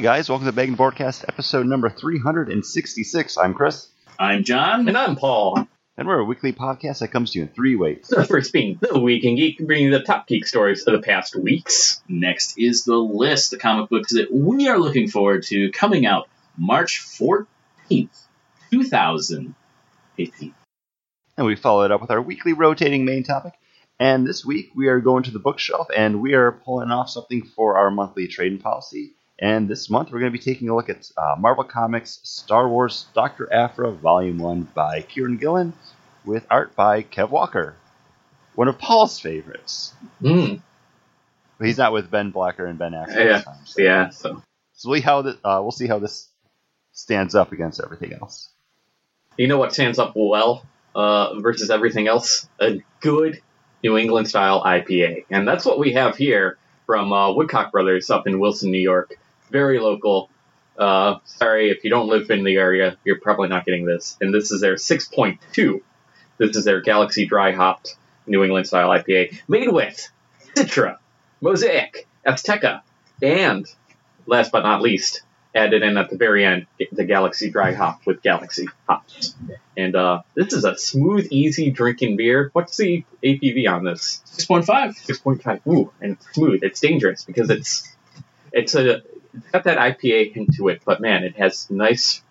Hey guys, welcome to Bag and Broadcast episode number 366. I'm Chris, I'm John. And I'm Paul. and we're a weekly podcast that comes to you in three ways. The first being The Week in Geek, bringing you the top geek stories of the past weeks. Next is the list, the comic books that we are looking forward to coming out March 14th, 2018. And we follow it up with our weekly rotating main topic. And this week we are going to the bookshelf and we are pulling off something for our monthly trading policy. And this month we're going to be taking a look at uh, Marvel Comics Star Wars Dr. Aphra Volume 1 by Kieron Gillen with art by Kev Walker. One of Paul's favorites. Mm, But he's not with Ben Blacker and Ben Affleck Yeah, time. So, yeah, so. so we how th- uh, we'll see how this stands up against everything else. You know what stands up well uh, versus everything else? A good New England style IPA. And that's what we have here from uh, Woodcock Brothers up in Wilson, New York. Very local. Uh, sorry, if you don't live in the area, you're probably not getting this. And this is their 6.2. This is their Galaxy Dry Hopped New England style IPA. Made with Citra, Mosaic, Azacca, and last but not least, added in at the very end the Galaxy Dry Hop with Galaxy hops. And uh, this is a smooth, easy drinking beer. What's the ABV on this? 6.5. Six point five. Ooh, and it's smooth. It's dangerous because it's it's a it's got that IPA hint to it, but man, it has nice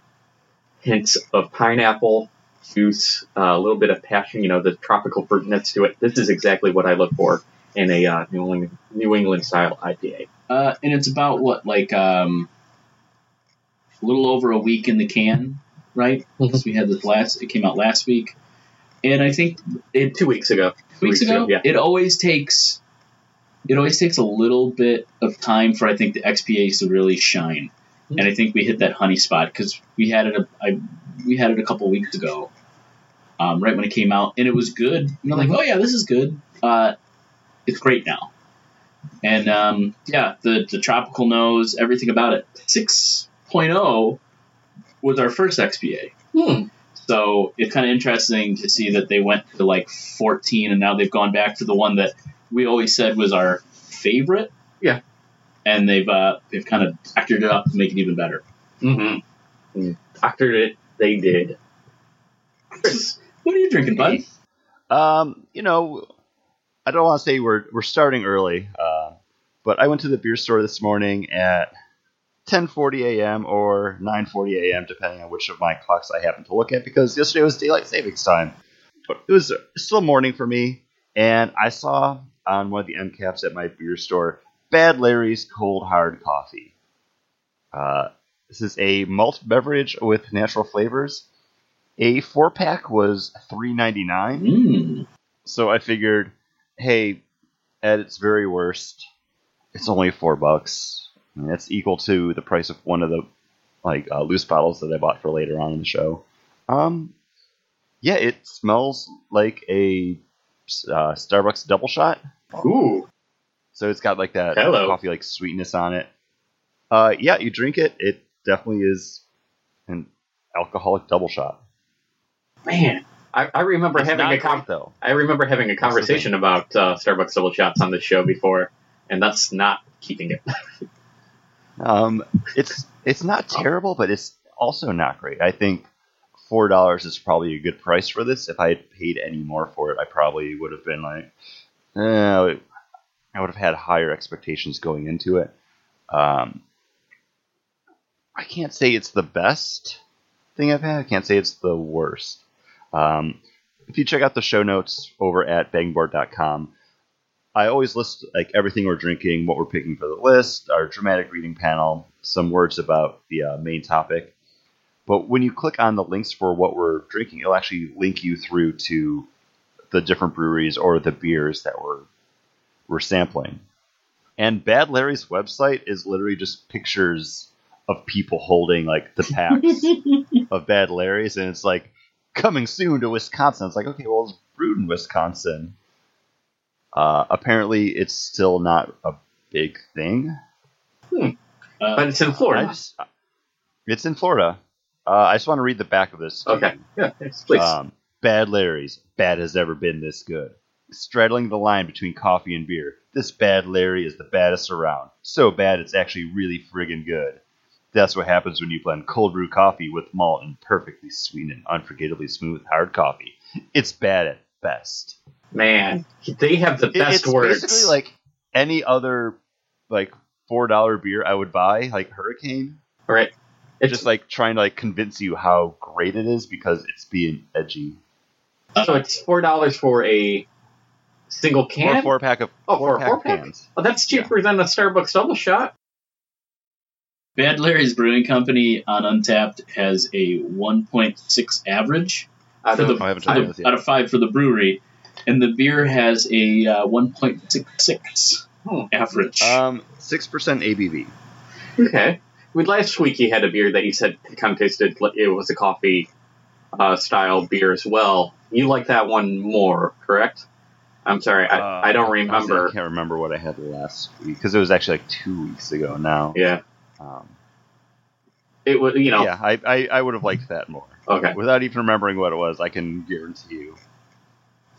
hints of pineapple juice, uh, a little bit of passion. You know, the tropical fruit notes to it. This is exactly what I look for in a uh, New England New England style IPA. Uh, and it's about what, like um, a little over a week in the can, right? Because we had this last, it came out last week. And I think It two weeks ago. two weeks ago, yeah. it always takes it always takes a little bit of time for I think the XPAs to really shine, and I think we hit that honey spot because we had it a I, we had it a couple weeks ago, um, right when it came out, and it was good. You know, like oh yeah, this is good. Uh, it's great now, and um, yeah, the the tropical nose, everything about it. 6.0 was our first XPA. Hmm. So it's kind of interesting to see that they went to like 14 and now they've gone back to the one that we always said was our favorite. Yeah. And they've uh, they've kind of factored it up to make it even better. Mm-hmm. Doctored it. They did. Chris, What are you drinking, bud? Um, you know, I don't want to say we're we're starting early, uh, but I went to the beer store this morning at 10:40 a.m. or 9:40 a.m. depending on which of my clocks I happen to look at because yesterday was daylight savings time. But it was still morning for me, and I saw on one of the end caps at my beer store Bad Larry's Cold Hard Coffee. Uh, this is a malt beverage with natural flavors. A four pack was three ninety nine. Mm. So I figured, hey, at its very worst, it's only four bucks. I mean, that's equal to the price of one of the like uh, loose bottles that I bought for later on in the show. Um, yeah, it smells like a uh, Starbucks double shot. Ooh. So it's got like that Hello. coffee like sweetness on it. Uh, yeah, you drink it, it definitely is an alcoholic double shot. Man, I, I remember It's having a com- great, though. I remember having a conversation about uh, Starbucks double shots on this show before, and that's not keeping it. Um, it's it's not terrible, but it's also not great. I think four dollars is probably a good price for this. If I had paid any more for it, I probably would have been like, eh, I would have had higher expectations going into it. Um, I can't say it's the best thing I've had. I can't say it's the worst. Um, if you check out the show notes over at bangboard.com, I always list like everything we're drinking, what we're picking for the list, our dramatic reading panel, some words about the uh, main topic. But when you click on the links for what we're drinking, it'll actually link you through to the different breweries or the beers that we're we're sampling. And Bad Larry's website is literally just pictures of people holding like the packs of Bad Larry's, and it's like coming soon to Wisconsin. It's like okay, well, it's brewed in Wisconsin. Uh, apparently, it's still not a big thing. Uh, But it's in Florida. just, it's in Florida. Uh, I just want to read the back of this. Okay. Yeah, yes, please. Um, bad Larry's. Bad has ever been this good. Straddling the line between coffee and beer. This bad Larry is the baddest around. So bad it's actually really friggin' good. that's what happens when you blend cold brew coffee with malt and perfectly sweet and unforgettably smooth hard coffee. It's bad at best. Man, they have the It- best it's words. basically like any other like four dollar beer I would buy, like Hurricane. right? It's just like trying to like convince you how great it is because it's being edgy. so it's four dollars for a single can. a four pack of Oh, four pack four pack? cans. Oh, that's cheaper than a Starbucks double shot. Bad Larry's Brewing Company on Untappd has a 1.6 average Out for of- the, I haven't for tried the- those yet. out of five for the brewery, and the beer has a uh, 1.66 Hmm. average. Um, six percent ABV. Okay. Last week he had a beer that he said kind of tasted like it was a coffee uh, style beer as well. You like that one more, correct? I'm sorry, I, Uh, I don't remember. I can't remember what I had last week because it was actually like two weeks ago now. Yeah, Um, it was. You know. Yeah, I, I, I would have liked that more. Okay. Without even remembering what it was, I can guarantee you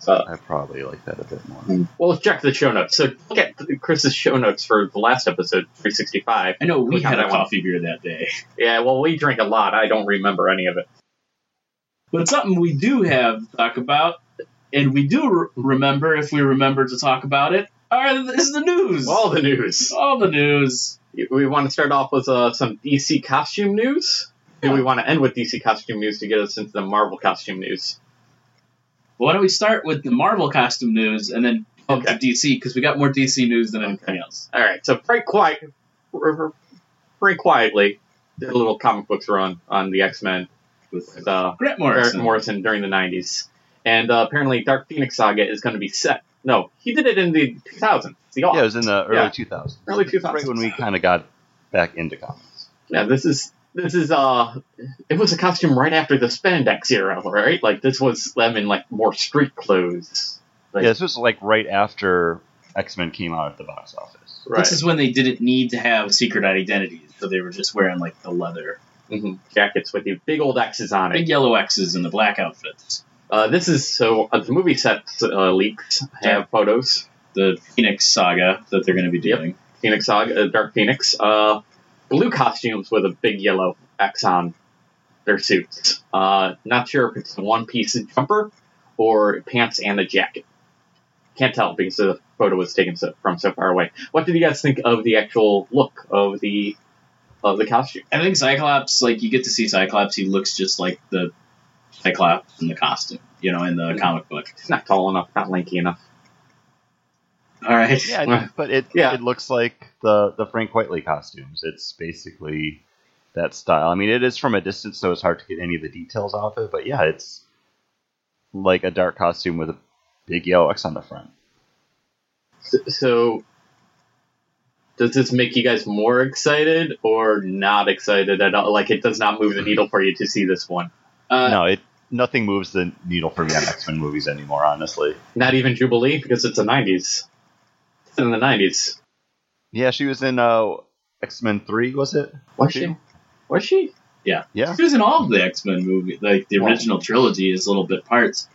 So, I probably like that a bit more. well, let's check the show notes. So look at Chris's show notes for the last episode, 365. I know we look had a that one- coffee beer that day, Yeah, well, we drink a lot. I don't remember any of it. but something we do have to talk about, and we do re- remember if we remember to talk about it, are is the news. All the news. All the news. We want to start off with uh, some DC costume news. Do we want to end with DC costume news to get us into the Marvel costume news? Why don't we start with the Marvel costume news and then Okay. to DC because we got more DC news than anything else. All right, so very quiet, very quietly, did a little comic books run on the X Men with uh, Grant Eric Morrison. Morrison during the '90s, and uh, apparently Dark Phoenix Saga is going to be set. No, he did it in the 2000s. The Yeah, it was in the early Yeah. 2000s. Early 2000s. Right when we kind of got back into comics. Yeah, this is this is uh, it was a costume right after the spandex era, right? Like this was them in like more street clothes. Like, yeah, this was like right after X Men came out at the box office. right. This is when they didn't need to have secret identities, so they were just wearing like the leather, Mhm. jackets with the big old X's on it. big yellow X's and the black outfits. Uh, this is so uh, the movie sets uh, leaks have photos. The Phoenix Saga that they're going to be Yep. doing. Phoenix Saga, uh, Dark Phoenix, uh, blue costumes with a big yellow X on their suits. Uh, not sure if it's a one piece jumper or pants and a jacket. Can't tell because the photo was taken so, from so far away. What did you guys think of the actual look of the of the costume? I think Cyclops, like you get to see Cyclops, he looks just like the Cyclops in the costume, you know, in the Mhm. comic book. It's not tall enough, not lanky enough. All right. Yeah, but it Yeah. it looks like the the Frank Quitely costumes. It's basically that style. I mean, it is from a distance, so it's hard to get any of the details off it. But yeah, it's like a dark costume with a big yellow X on the front. So, so does this make you guys more excited or not excited at all? Like it does not move the needle for you to see this one. Uh, no, it nothing moves the needle for me on X Men movies anymore. Honestly, Not even Jubilee because it's the '90s. It's in the '90s. yeah, she was in uh, X Men Three, was it? Was she? Was she? Yeah, Yeah. She was in all of the X Men movie, like the Wow. original trilogy, is little bit parts.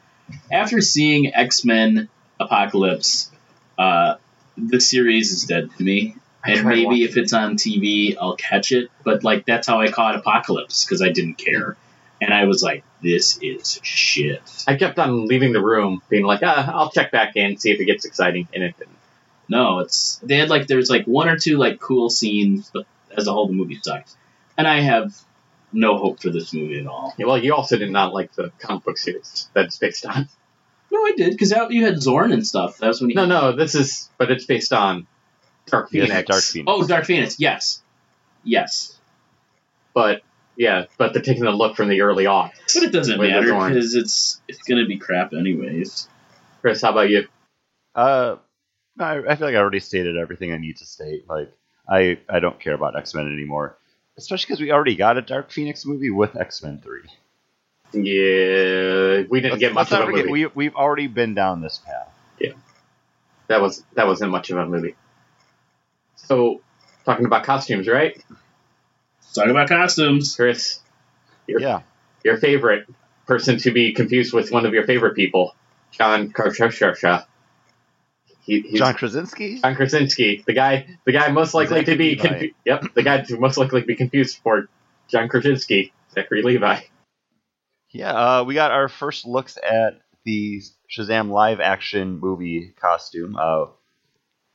After seeing X Men Apocalypse, uh, the series is dead to me. And maybe if it's on TV, I'll catch it. But like that's how I caught Apocalypse because I didn't care, and I was like, "This is shit." I kept on leaving the room, being like, ah, "I'll check back in, see if it gets exciting," and it didn't. No, it's they had like there's like one or two like cool scenes, but as a whole, the movie sucks. And I have no hope for this movie at all. Well, you also did not like the comic book series that it's based on. No, I did because you had Xorn and stuff. That was when he No, no, this is, but it's based on Dark Phoenix. Yes, Dark Phoenix. Oh, Dark Phoenix. Yes, yes. But yeah, but they're taking a look from the early on. But it doesn't matter because it's it's gonna be crap anyways. Chris, how about you? Uh, I, I feel like I already stated everything I need to state. Like, I I don't care about X Men anymore, especially because we already got a Dark Phoenix movie with X Men Three. Yeah, we didn't Let's, get much let's of a forget, movie. we we've already been down this path. Yeah, that was that wasn't much of a movie. So, talking about costumes, right, Let's about costumes. Chris? Your, Yeah, your favorite person to be confused with one of your favorite people, John Karchasha. He, John Krasinski. John Krasinski, the guy, the guy most likely to be, Zachary confu- yep, the guy to most likely to be confused for John Krasinski, Zachary Levi. Yeah, uh, we got our first looks at the Shazam live action movie costume uh,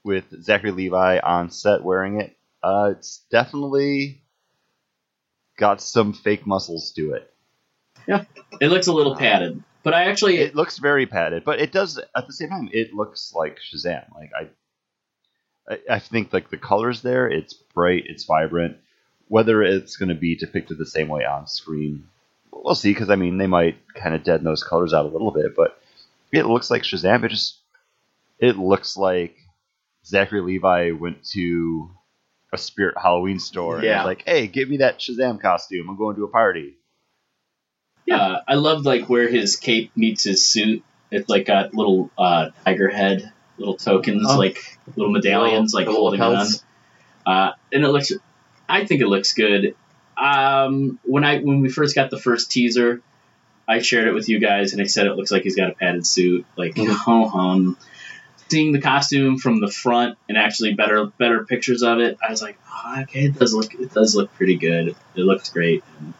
with Zachary Levi on set wearing it. Uh, it's definitely got some fake muscles to it. Yeah, it looks a little padded, but I actually It looks very padded, but it does at the same time. It looks like Shazam. Like I, I, I think like the colors there. It's bright. It's vibrant. Whether it's going to be depicted the same way on screen, we'll see. Because I mean, they might kind of deaden those colors out a little bit, but it looks like Shazam. It just it looks like Zachary Levi went to a Spirit Halloween store and Yeah. was like, "Hey, give me that Shazam costume. I'm going to a party." Uh, I love like where his cape meets his suit. It's like got little uh, tiger head, little tokens, Oh. like little medallions, like little holding it on. Uh, and it looks, I think it looks good. Um, when I when we first got the first teaser, I shared it with you guys, and I said it looks like he's got a padded suit. Like, ho hum. Seeing the costume from the front and actually better better pictures of it, I was like, oh, okay, it does look it does look pretty good. It looks great. And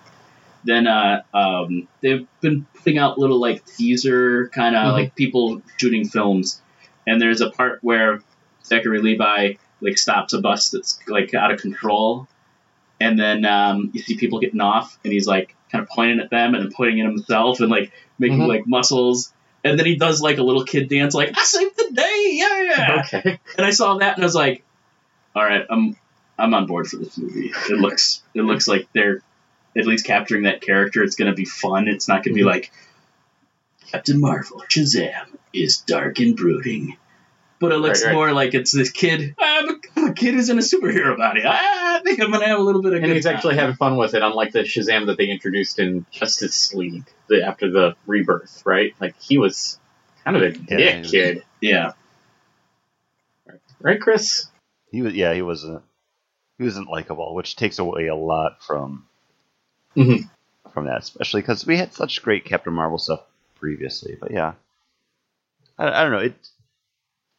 then uh, um, they've been putting out little like teaser kind of Mhm. like people shooting films, and there's a part where Zachary Levi like stops a bus that's like out of control, and then um, you see people getting off, and he's like kind of pointing at them and then pointing at himself and like making Mhm. like muscles, and then he does like a little kid dance, like I saved the day, yeah. Okay. and I saw that and I was like, all right, I'm I'm on board for this movie. It looks it looks like they're at least capturing that character. It's gonna be fun. It's not gonna be Mhm. like Captain Marvel, Shazam is dark and brooding. But it looks Right, right. more like it's this kid. I'm a, I'm a kid who's in a superhero body. I think I'm gonna have a little bit of And good he's time. actually having fun with it, unlike the Shazam that they introduced in Justice League the, after the rebirth, right? Like he was kind of a Yeah, dick kid, yeah. right, Chris? He was yeah, he wasn't he wasn't likable, which takes away a lot from Mhm. from that, especially because we had such great Captain Marvel stuff previously. But yeah, I, I don't know. It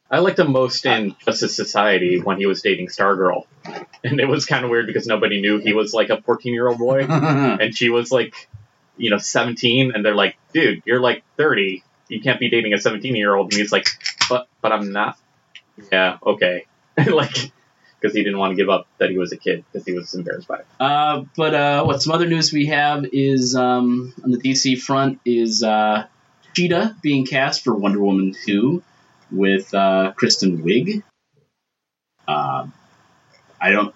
I liked him most in Justice Society when he was dating Stargirl, and it was kind of weird because nobody knew he was like a 14 year old boy, and she was like, you know, 17, and they're like, dude, you're like 30, you can't be dating a 17 year old, and he's like, but but I'm not. Yeah, okay, like because he didn't want to give up that he was a kid because he was embarrassed by it. Uh, but uh, what some other news we have is um, on the DC front is uh, Cheetah being cast for Wonder Woman 2 with uh, Kristen Wiig. Um I don't.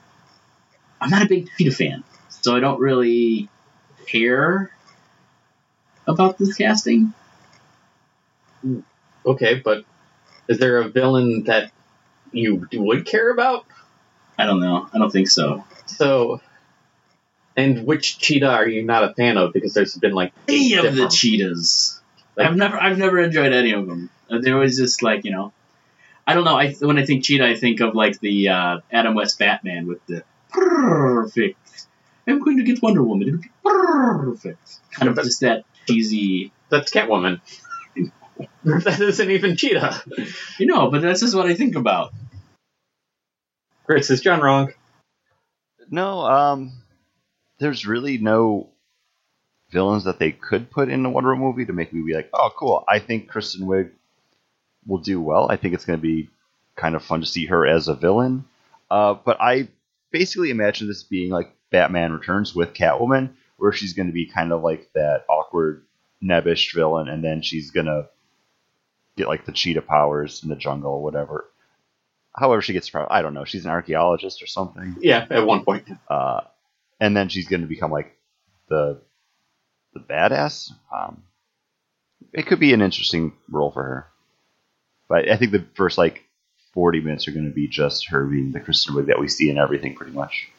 I'm not a big Cheetah fan, so I don't really care about this casting. Okay, but is there a villain that you would care about? I don't know. I don't think so. So, and which cheetah are you not a fan of? Because there's been like Any of the cheetahs. Like- I've never, I've never enjoyed any of them. Uh, They're always just like you know, I don't know. I when I think cheetah, I think of like the uh, Adam West Batman with the perfect. I'm going to get Wonder Woman. It'll be perfect. Kind of just that cheesy. That's Catwoman. that isn't even cheetah. You know, but that's just what I think about. Chris, is John wrong? no, um, there's really no villains that they could put in a Wonder Woman movie to make me be like, oh, cool. I think Kristen Wiig will do well. I think it's going to be kind of fun to see her as a villain. Uh, but I basically imagine this being like Batman Returns with Catwoman, where she's going to be kind of like that awkward, nebbish villain, and then she's going to get like the cheetah powers in the jungle or whatever. However, she gets power, I don't know. She's an archaeologist or something, Yeah, at one point. uh, and then she's going to become like the the badass. Um, it could be an interesting role for her, but I think the first like forty minutes are going to be just her being the Kristen Wiig that we see in everything, pretty much.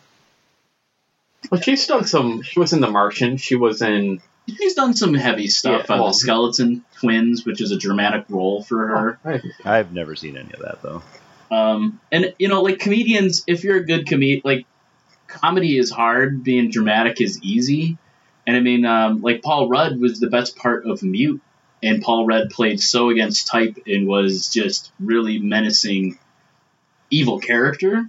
Well, she's done some. She was in The Martian. She was in. She's done some heavy stuff Yeah, on well- the Skeleton Twins, which is a dramatic role for her. Right. I've never seen any of that though. Um, and you know, like comedians, if you're a good comedian, like comedy is hard, being dramatic is easy. And I mean, um, like Paul Rudd was the best part of Mute and Paul Rudd played so against type and was just really menacing, evil character.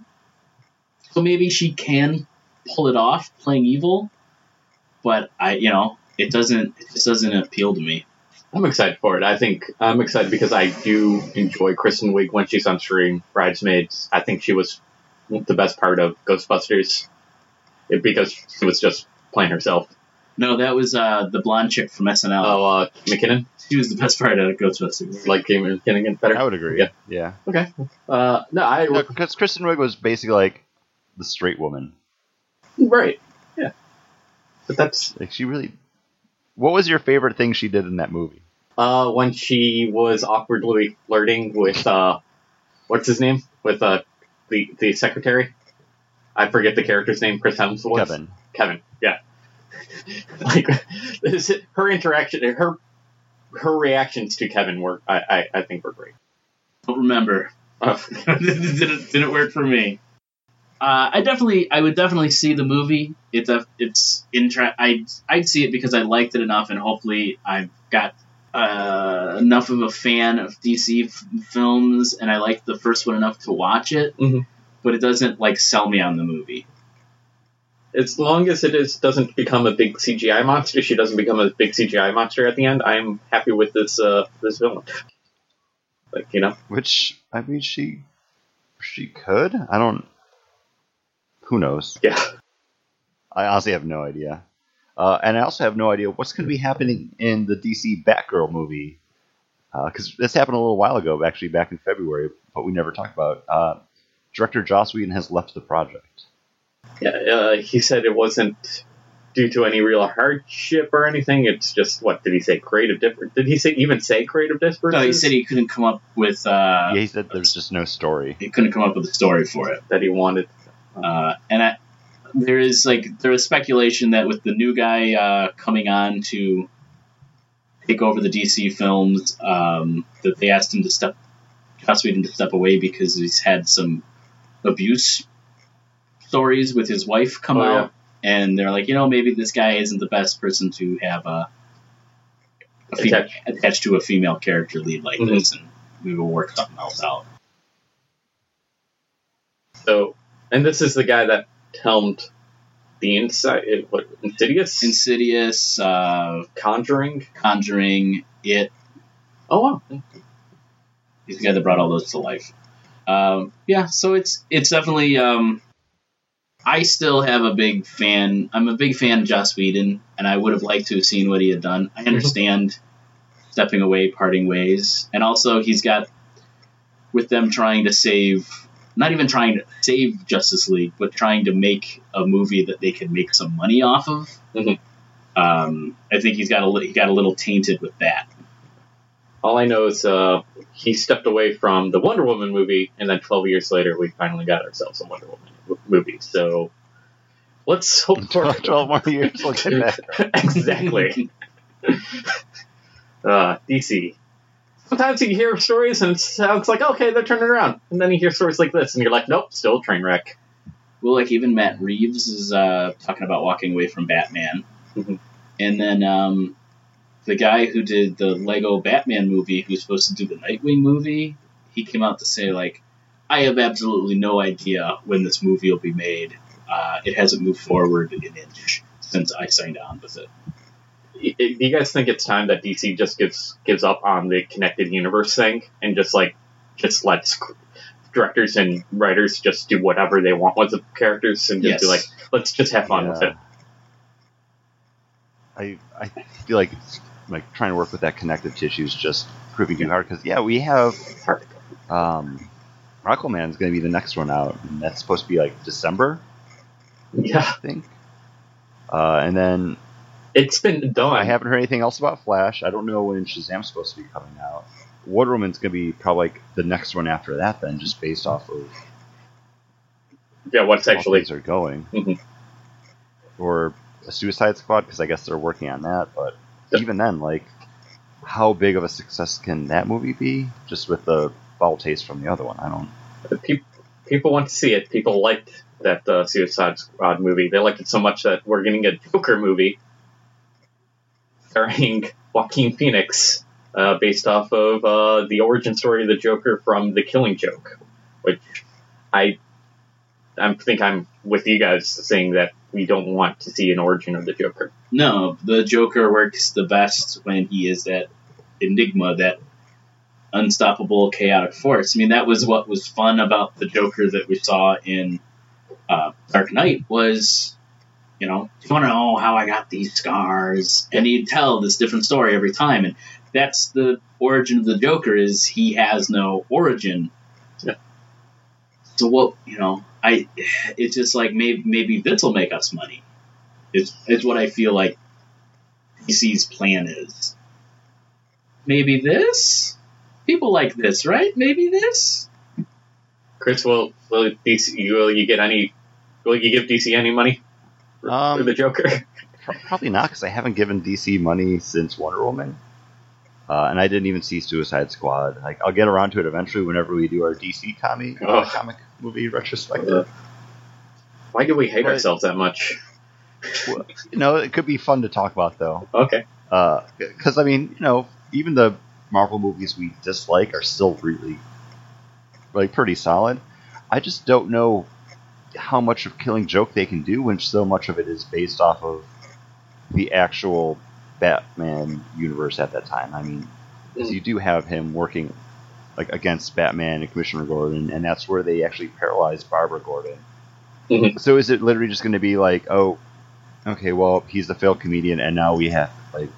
So maybe she can pull it off playing evil, but I, you know, it doesn't. It just doesn't appeal to me. I'm excited for it. I think I'm excited because I do enjoy Kristen Wiig when she's on screen. Bridesmaids. I think she was the best part of Ghostbusters because she was just playing herself. No, that was uh, the blonde chick from SNL. Oh, uh, McKinnon. She was the best part of Ghostbusters. Like Kim McKinnon better. I would agree. Yeah. Yeah. Okay. Uh, no, I No, because Kristen Wiig was basically like the straight woman. right. Yeah. But that's Like she really. What was your favorite thing she did in that movie? uh, when she was awkwardly flirting with uh, what's his name with uh, the the secretary. I forget the character's name. Chris Hemsworth. Kevin. Kevin. Yeah. like this, her interaction, her her reactions to Kevin were, I, I, I think, were great. Don't remember. Uh, didn't, didn't work for me. Uh, I definitely, I would definitely see the movie. It's a, it's intra- I'd, I'd see it because I liked it enough, and hopefully I've got uh, enough of a fan of DC f- films, and I liked the first one enough to watch it. Mhm. But it doesn't like sell me on the movie. as long as it is doesn't become a big CGI monster, she doesn't become a big CGI monster at the end. I'm happy with this uh, this villain. Like you know, Which I mean, she she could. I don't. Who knows? yeah. I honestly have no idea. Uh, and I also have no idea what's going to be happening in the DC Batgirl movie. Because this happened a little while ago, actually back in February, but we never talked about. it. Uh, director Joss Whedon has left the project. Yeah, uh, he said it wasn't due to any real hardship or anything. It's just what did he say? Creative difference? Did he say even say creative differences? No, he said he couldn't come up with, uh, yeah, he said there's just no story. he couldn't come up with a story for it. that he wanted. Uh, and I, there is like there is speculation that with the new guy uh, coming on to take over the DC films, um, that they asked him to step, Joss Whedon to step away because he's had some abuse stories with his wife come Oh, yeah. out, and they're like, you know, maybe this guy isn't the best person to have a, a Attached. to a female character lead like Mhm. this, and we will work something else out. So, and this is the guy that helmed the inside. What Insidious, Insidious, uh, Conjuring. Conjuring, It. Oh wow. He's the guy that brought all those to life. Um, yeah, so it's it's definitely. Um, I still have a big fan. I'm a big fan of Joss Whedon, and I would have liked to have seen what he had done. I understand stepping away, parting ways, and also he's got with them trying to save, not even trying to save Justice League, but trying to make a movie that they can make some money off of. Mhm. Um, I think he's got a li- he got a little tainted with that. All I know is uh, he stepped away from the Wonder Woman movie, and then 12 years later, we finally got ourselves a Wonder Woman w- movie. So let's hope for 12 more years, we'll get back. exactly. uh, DC. Sometimes you hear stories and it sounds like okay, they're turning around, and then you hear stories like this, and you're like, nope, still a train wreck. Well, like even Matt Reeves is uh, talking about walking away from Batman, Mhm. and then um, the guy who did the Lego Batman movie, who's supposed to do the Nightwing movie, he came out to say like, I have absolutely no idea when this movie will be made. Uh, it hasn't moved forward an inch since I signed on with it. Do you guys think it's time that DC just gives gives up on the connected universe thing and just like just lets directors and writers just do whatever they want with the characters and just Yes. be like, let's just have fun with it. I, I feel like it's, like trying to work with that connective tissue is just proving too hard because yeah we have um, Aquaman is going to be the next one out and that's supposed to be like December? Yeah, I think. Uh, and then it's been done. I haven't heard anything else about Flash I don't know when Shazam's supposed to be coming out Wonder Woman's going to be probably like the next one after that then just based off of yeah, what's actually things are going Mhm. or a Suicide Squad because I guess they're working on that. But Yep. even then, like, how big of a success can that movie be? Just with the foul taste from the other one, I don't. people people want to see it. People liked that uh, Suicide Squad movie. They liked it so much that we're getting a Joker movie starring Joaquin Phoenix uh, based off of uh, the origin story of the Joker from The Killing Joke, which I I think I'm with you guys saying that we don't want to see an origin of the Joker. No, the Joker works the best when he is that enigma, that unstoppable chaotic force. I mean, that was what was fun about the Joker that we saw in uh, Dark Knight was, you know, if you want to know how I got these scars, and he'd tell this different story every time, and that's the origin of the Joker is he has no origin. Yeah. So what you know, I it's just like maybe maybe this will make us money. It's it's what I feel like DC's plan is. Maybe this? People like this, right? Maybe this? Chris, will will DC will you get any? Will you give DC any money Um, the Joker? Probably not, because I haven't given DC money since Wonder Woman, uh, and I didn't even see Suicide Squad. Like, I'll get around to it eventually whenever we do our DC comic uh, comic movie retrospective. Why do we hate But- ourselves that much? Well, you know, it could be fun to talk about though, Okay. because I mean, you know, even the Marvel movies we dislike are still really, like, pretty solid. I just don't know how much of Killing Joke they can do when so much of it is based off of the actual Batman universe at that time. I mean, 'cause you do have him working like against Batman and Commissioner Gordon, and that's where they actually paralyzed Barbara Gordon. Mhm. So is it literally just going to be like, oh, okay, well, he's the failed comedian, and now we have like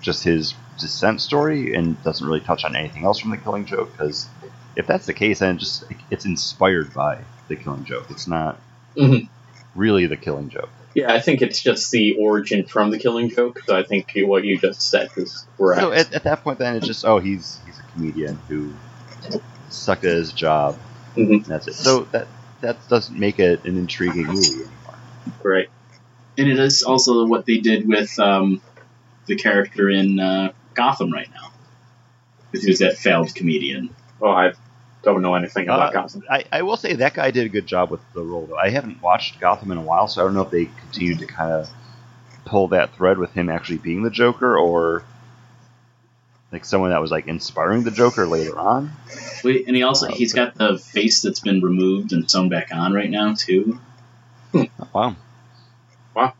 just his descent story, and doesn't really touch on anything else from the Killing Joke? Because if that's the case, then just it's inspired by the Killing Joke. It's not Mhm. really the Killing Joke. Yeah, I think it's just the origin from the Killing Joke. So I think what you just said is correct. So at, at that point, then it's just oh, he's he's a comedian who sucked at his job. Mhm. That's it. So that that doesn't make it an intriguing movie anymore. right. And it is also what they did with um, the character in uh, Gotham right now. Because he was that failed comedian. Well, I don't know anything about Uh, Gotham. I, I will say that guy did a good job with the role though. I haven't watched Gotham in a while, so I don't know if they continued to kind of pull that thread with him actually being the Joker or like someone that was like inspiring the Joker later on. Wait, and he also Uh, he's got the face that's been removed and sewn back on right now too. Wow, wow.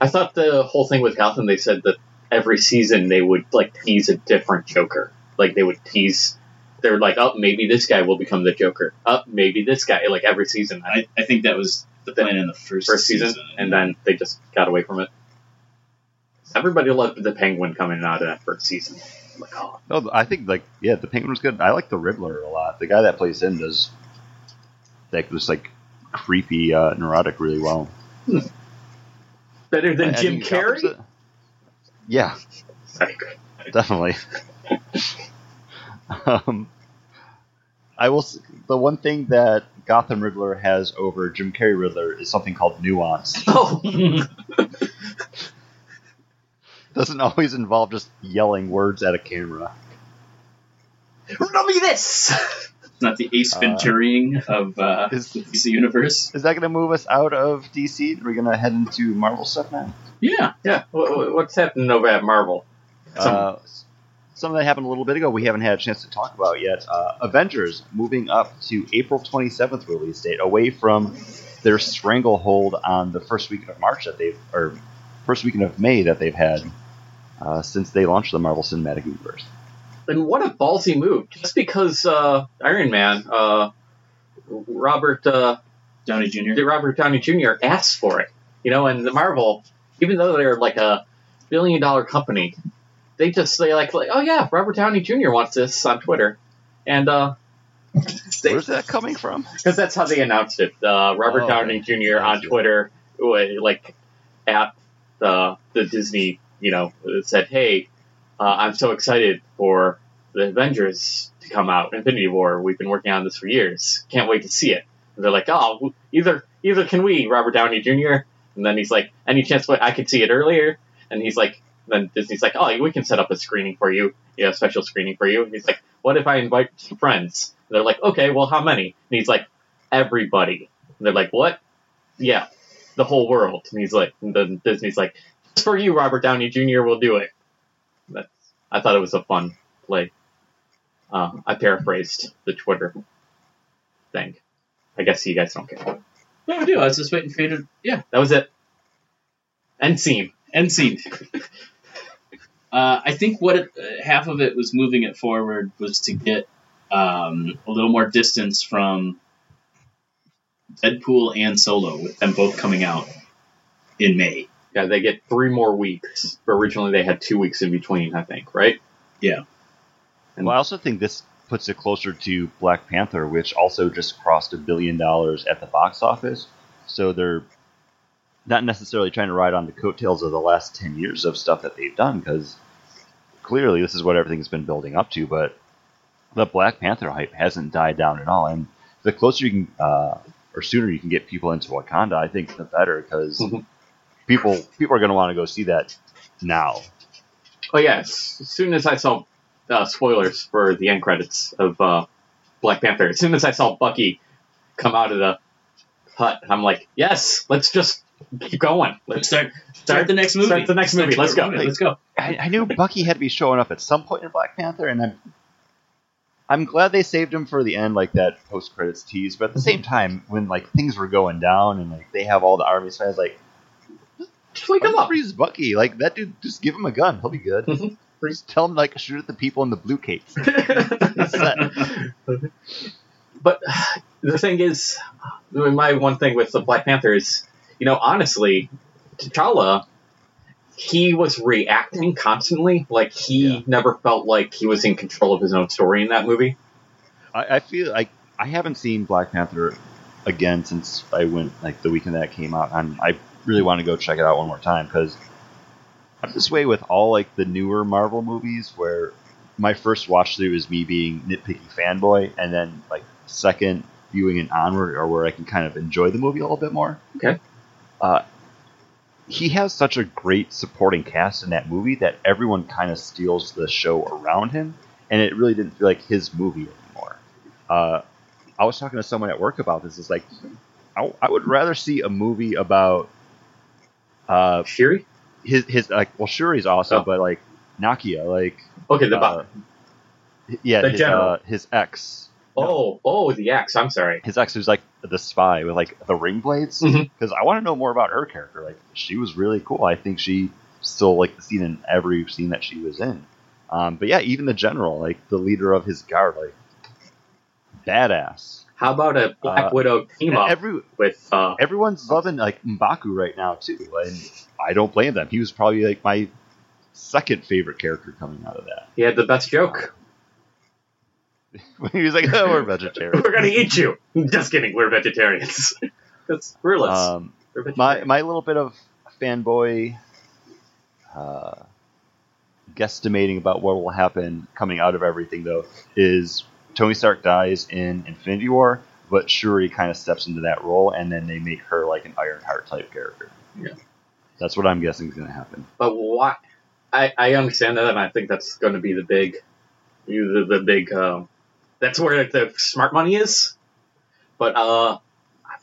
I thought the whole thing with Gotham, they said that every season they would like tease a different Joker. Like they would tease, they're like, oh, maybe this guy will become the Joker. Oh, maybe this guy. Like every season, I, I think that was the plan in the first, first season, and then they just got away from it. Everybody loved the Penguin coming out of that first season. Like, oh, No, I think like yeah, the Penguin was good. I like the Riddler a lot. The guy that plays him does like this like creepy uh, neurotic really well. better than I- I Jim think Carrey. Yeah, definitely. um, I will. s- The one thing that Gotham Riddler has over Jim Carrey Riddler is something called nuance. Oh, Doesn't always involve just yelling words at a camera. rub me this. not the Ace Uh, of uh, is- the DC universe. Is that going to move us out of DC? Are we going to head into Marvel stuff now? Yeah, Yeah, wha- wha- what's happening over at Marvel? Some- Uh, something that happened a little bit ago we haven't had a chance to talk about yet. Uh, Avengers moving up to April 27th release date, away from their stranglehold on the first weekend of March that they've, or first weekend of May that they've had uh, since they launched the Marvel Cinematic Universe. And what a ballsy move! Just because uh, Iron Man, uh, Robert uh, Downey Jr. Robert Downey Jr. asked for it, you know, and the Marvel, even though they're like a billion dollar company, they just they like like oh yeah, Robert Downey Jr. wants this on Twitter, and uh, Where's that coming from? because that's how they announced it. Uh, Robert Oh, Downey. Jr. on Twitter, like at the the Disney, you know, said, "Hey, uh, I'm so excited for the Avengers to come out, Infinity War. We've been working on this for years. Can't wait to see it." And they're like, "Oh, either either can we, Robert Downey Jr." And then he's like, "Any chance I could see it earlier?" And he's like, then Disney's like, "Oh, we can set up a screening for you, yeah, a special screening for you." And he's like, "What if I invite some friends?" And they're like, "Okay, well, how many?" And he's like, "Everybody." And they're like, "What?" Yeah, the whole world. And he's like, and then Disney's like, "Just for you, Robert Downey Jr. We'll do it." That's, I thought it was a fun, play. uh, I paraphrased the Twitter thing. I guess you guys don't care. No, I do. I was just waiting for you to. Yeah, That was it. End scene. end scene. uh, I think what it, uh, half of it was moving it forward was to get um, a little more distance from Deadpool and Solo, with them both coming out in May. Yeah, they get three more weeks. Originally, they had two weeks in between. I think, right? Yeah. Well, I also think this puts it closer to Black Panther, which also just crossed a billion dollars at the box office. So they're not necessarily trying to ride on the coattails of the last 10 years of stuff that they've done, because clearly this is what everything's been building up to, but the Black Panther hype hasn't died down at all. And the closer you can, uh, or sooner you can get people into Wakanda, I think the better, because Mhm. people people are going to want to go see that now. Oh yes. As soon as I saw uh, spoilers for the end credits of uh, Black Panther, as soon as I saw Bucky come out of the hut, I'm like, yes, let's just keep going. Let's Let's start start the next movie. Start the next movie. Let's go. Let's go. I, I knew Bucky had to be showing up at some point in Black Panther, and I'm I'm glad they saved him for the end, like that post credits tease. But at the same time, when like things were going down and like they have all the armies, I was like, just wake him "Why up. freeze Bucky? Like that dude, just give him a gun, he'll be good. Mhm. just tell him like shoot at the people in the blue capes. but the thing is, my one thing with the Black Panther is, you know, honestly, T'Challa, he was reacting constantly. Like he Yeah. never felt like he was in control of his own story in that movie. I, I feel like I haven't seen Black Panther again since I went like the weekend that came out, and I really want to go check it out one more time because I'm this way with all like the newer Marvel movies where my first watch through is me being nitpicky fanboy, and then like second viewing and onward or where I can kind of enjoy the movie a little bit more. Okay. Uh, he has such a great supporting cast in that movie that everyone kind of steals the show around him, and it really didn't feel like his movie anymore. Uh, I was talking to someone at work about this. It's like I, I would rather see a movie about uh, Shiri? his his like well Shuri's awesome, Oh. but like Nakia, like Okay, the uh, yeah, The his, uh, his ex, oh oh the X. I'm sorry. his ex who's like the spy with like the ring blades. Because I want to know more about her character. Like she was really cool. I think she stole like the scene in every scene that she was in. Um, but yeah, even the general, like the leader of his guard, like badass. How about a Black Uh, Widow team up Every with? Uh, everyone's loving like Mbaku right now too, and I don't blame them. He was probably like my second favorite character coming out of that. he had the best joke. He was like, "Oh, we're vegetarian." We're gonna eat you. Just kidding. We're vegetarians. That's realists. Um, We're my my little bit of fanboy uh, guesstimating about what will happen coming out of everything though is Tony Stark dies in Infinity War, but Shuri kind of steps into that role, and then they make her like an Ironheart type character. Yeah. That's what I'm guessing is going to happen. But why? I, I understand that, and I think that's going to be the big, the, the big. Um, that's where the smart money is. But uh,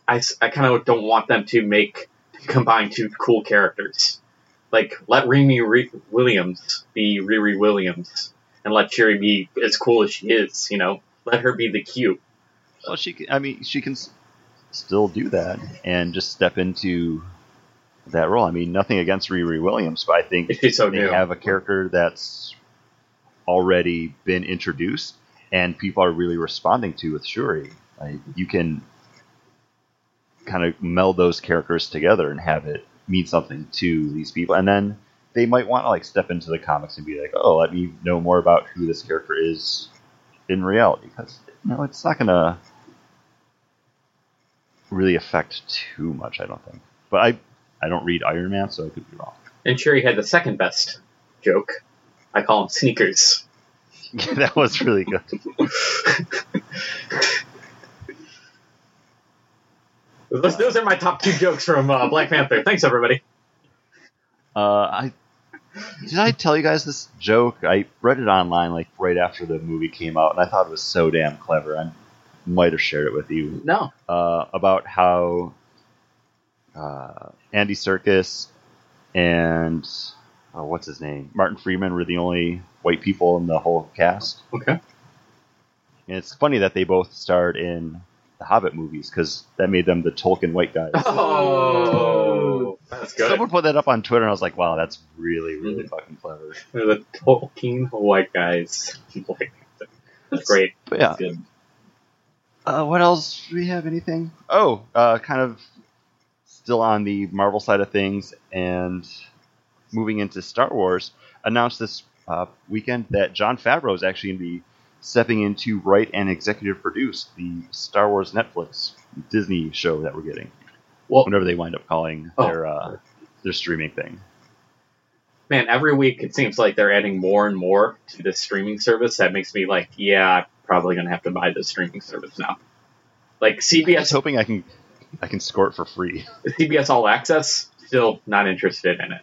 I, I kind of don't want them to make combine two cool characters. Like let Riri Re- Williams be Riri Williams, and let Shuri be as cool as she is. You know, let her be the cute. Well, she can, I mean, she can still do that and just step into that role. I mean, nothing against Riri Williams, but I think so they new. have a character that's already been introduced and people are really responding to with Shuri. Like, you can kind of meld those characters together and have it mean something to these people, and then they might want to like step into the comics and be like, "Oh, let me know more about who this character is in reality," because know it's not gonna really affect too much. I don't think, but I I don't read Iron Man, so I could be wrong. And Shuri had the second best joke. I call him sneakers. that was really good. Those, those are my top two jokes from uh, Black Panther. Thanks, everybody. Uh, I did I tell you guys this joke? I read it online like right after the movie came out, and I thought it was so damn clever. I might have shared it with you No. uh, about how uh, Andy Serkis and oh, what's his name, Martin Freeman were the only white people in the whole cast. Okay. And it's funny that they both starred in the Hobbit movies because that made them the Tolkien white guys. Oh, that's good. Someone put that up on Twitter, and I was like, "Wow, that's really, really Mhm. fucking clever." They're the Tolkien white guys. Like, That's great. But yeah, Good. Uh, what else? Do we have anything? Oh, uh, kind of still on the Marvel side of things and moving into Star Wars, announced this uh, weekend that Jon Favreau is actually going to be stepping in to write and executive produce the Star Wars Netflix Disney show that we're getting. Well- whenever they wind up calling Oh. their uh, their streaming thing. Man, every week it seems like they're adding more and more to this streaming service. That makes me like, yeah, I'm probably gonna have to buy this streaming service now. Like I'm CBS, hoping I can I can score it for free. CBS All Access, still not interested in it.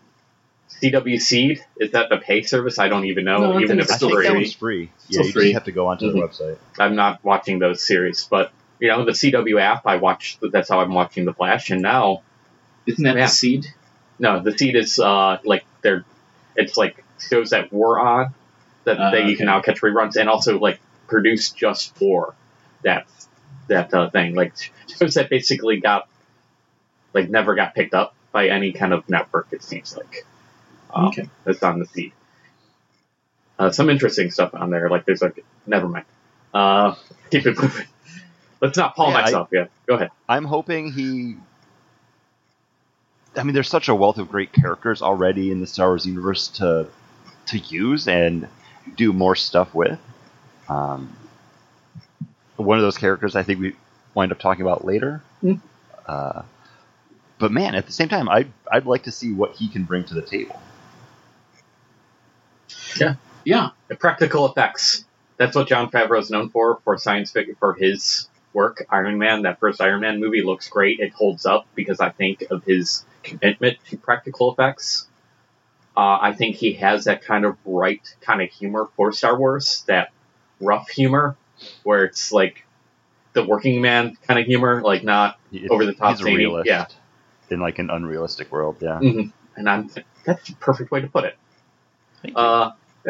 CW Seed is that the pay service? I don't even know. No, even if it's I still think free, was free. Yeah, you free. just have to go onto the website. I'm not watching those series. But you know, the CW app, I watch. That's how I'm watching The Flash. And now, Isn't that Yeah. the seed? no, the Seed is uh like they're it's like shows that were on that, Uh, that you okay. can now catch reruns, and also like produced just for that that uh, thing. Like shows that basically got like never got picked up by any kind of network. It seems like. Um, Okay. That's on the seed. Uh, some interesting stuff on there. Like there's like never mind. Uh, keep it moving. Let's not Paul Yeah, I- myself yet. Go ahead. I'm hoping he. I mean, there's such a wealth of great characters already in the Star Wars universe to to use and do more stuff with. Um, one of those characters I think we wind up talking about later. Mm. Uh, but man, at the same time, I'd I'd like to see what he can bring to the table. Yeah. The practical effects. That's what Jon Favreau is known for for science fiction for his work. Iron Man, that first Iron Man movie looks great. It holds up because I think of his commitment to practical effects. Uh, I think he has that kind of right kind of humor for Star Wars, that rough humor, where it's like the working man kind of humor, like not He- Over the top He's a realist. yeah. In like an unrealistic world, yeah. Mhm. and I'm that's the perfect way to put it. Thank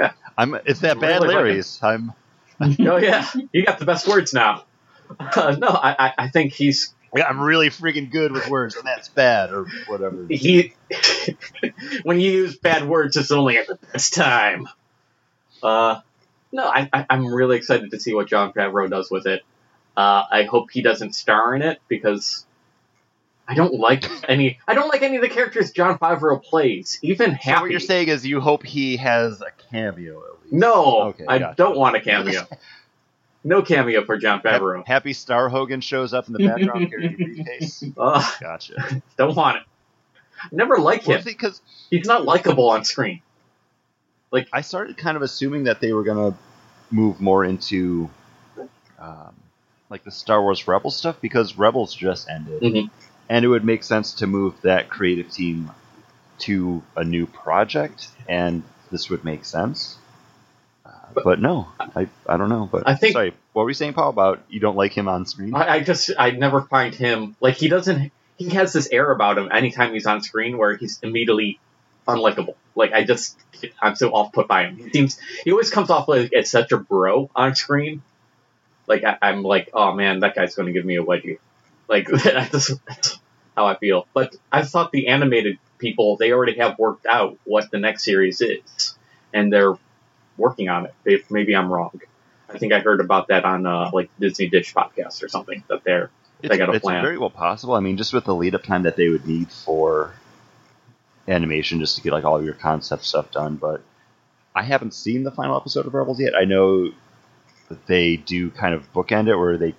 Uh, I'm. It's that bad, really Larry's. I'm. oh yeah, you got the best words now. Uh, no, I, I, I think he's Yeah, I'm really freaking good with words, and that's bad or whatever. he. when you use bad words, it's only at the best time. Uh, no, I, I, I'm really excited to see what Jon Favreau does with it. Uh, I hope he doesn't star in it because I don't like any. I don't like any of the characters Jon Favreau plays. Even So Happy. what you're saying is you hope he has a cameo at least. no, Okay, I gotcha. don't want a cameo. No cameo for Jon Favreau. Happy Star Hogan shows up in the background carrying briefcase. Ugh, Gotcha. don't want it. Never like him. Because He's not likable on screen. Like I started kind of assuming that they were gonna move more into um, like the Star Wars Rebels stuff because Rebels just ended, Mhm. And it would make sense to move that creative team to a new project, and this would make sense. Uh, but no, I, I don't know. But I think- sorry, what were you saying, Paul? About you don't like him on screen? I, I just I never find him like he doesn't he has this air about him anytime he's on screen where he's immediately unlikable. Like I just I'm so off put by him. He seems he always comes off like as such a bro on screen. Like I, I'm like, oh man, that guy's going to give me a wedgie. Like that's how I feel. But I thought the animated people they already have worked out what the next series is, and they're working on it. They, maybe I'm wrong. I think I heard about that on uh, like Disney Dish podcast or something. That they're It's, got a it's plan. very well possible. I mean, just with the lead up time that they would need for animation, just to get like all of your concept stuff done. But I haven't seen the final episode of Rebels yet. I know that they do kind of bookend it, where they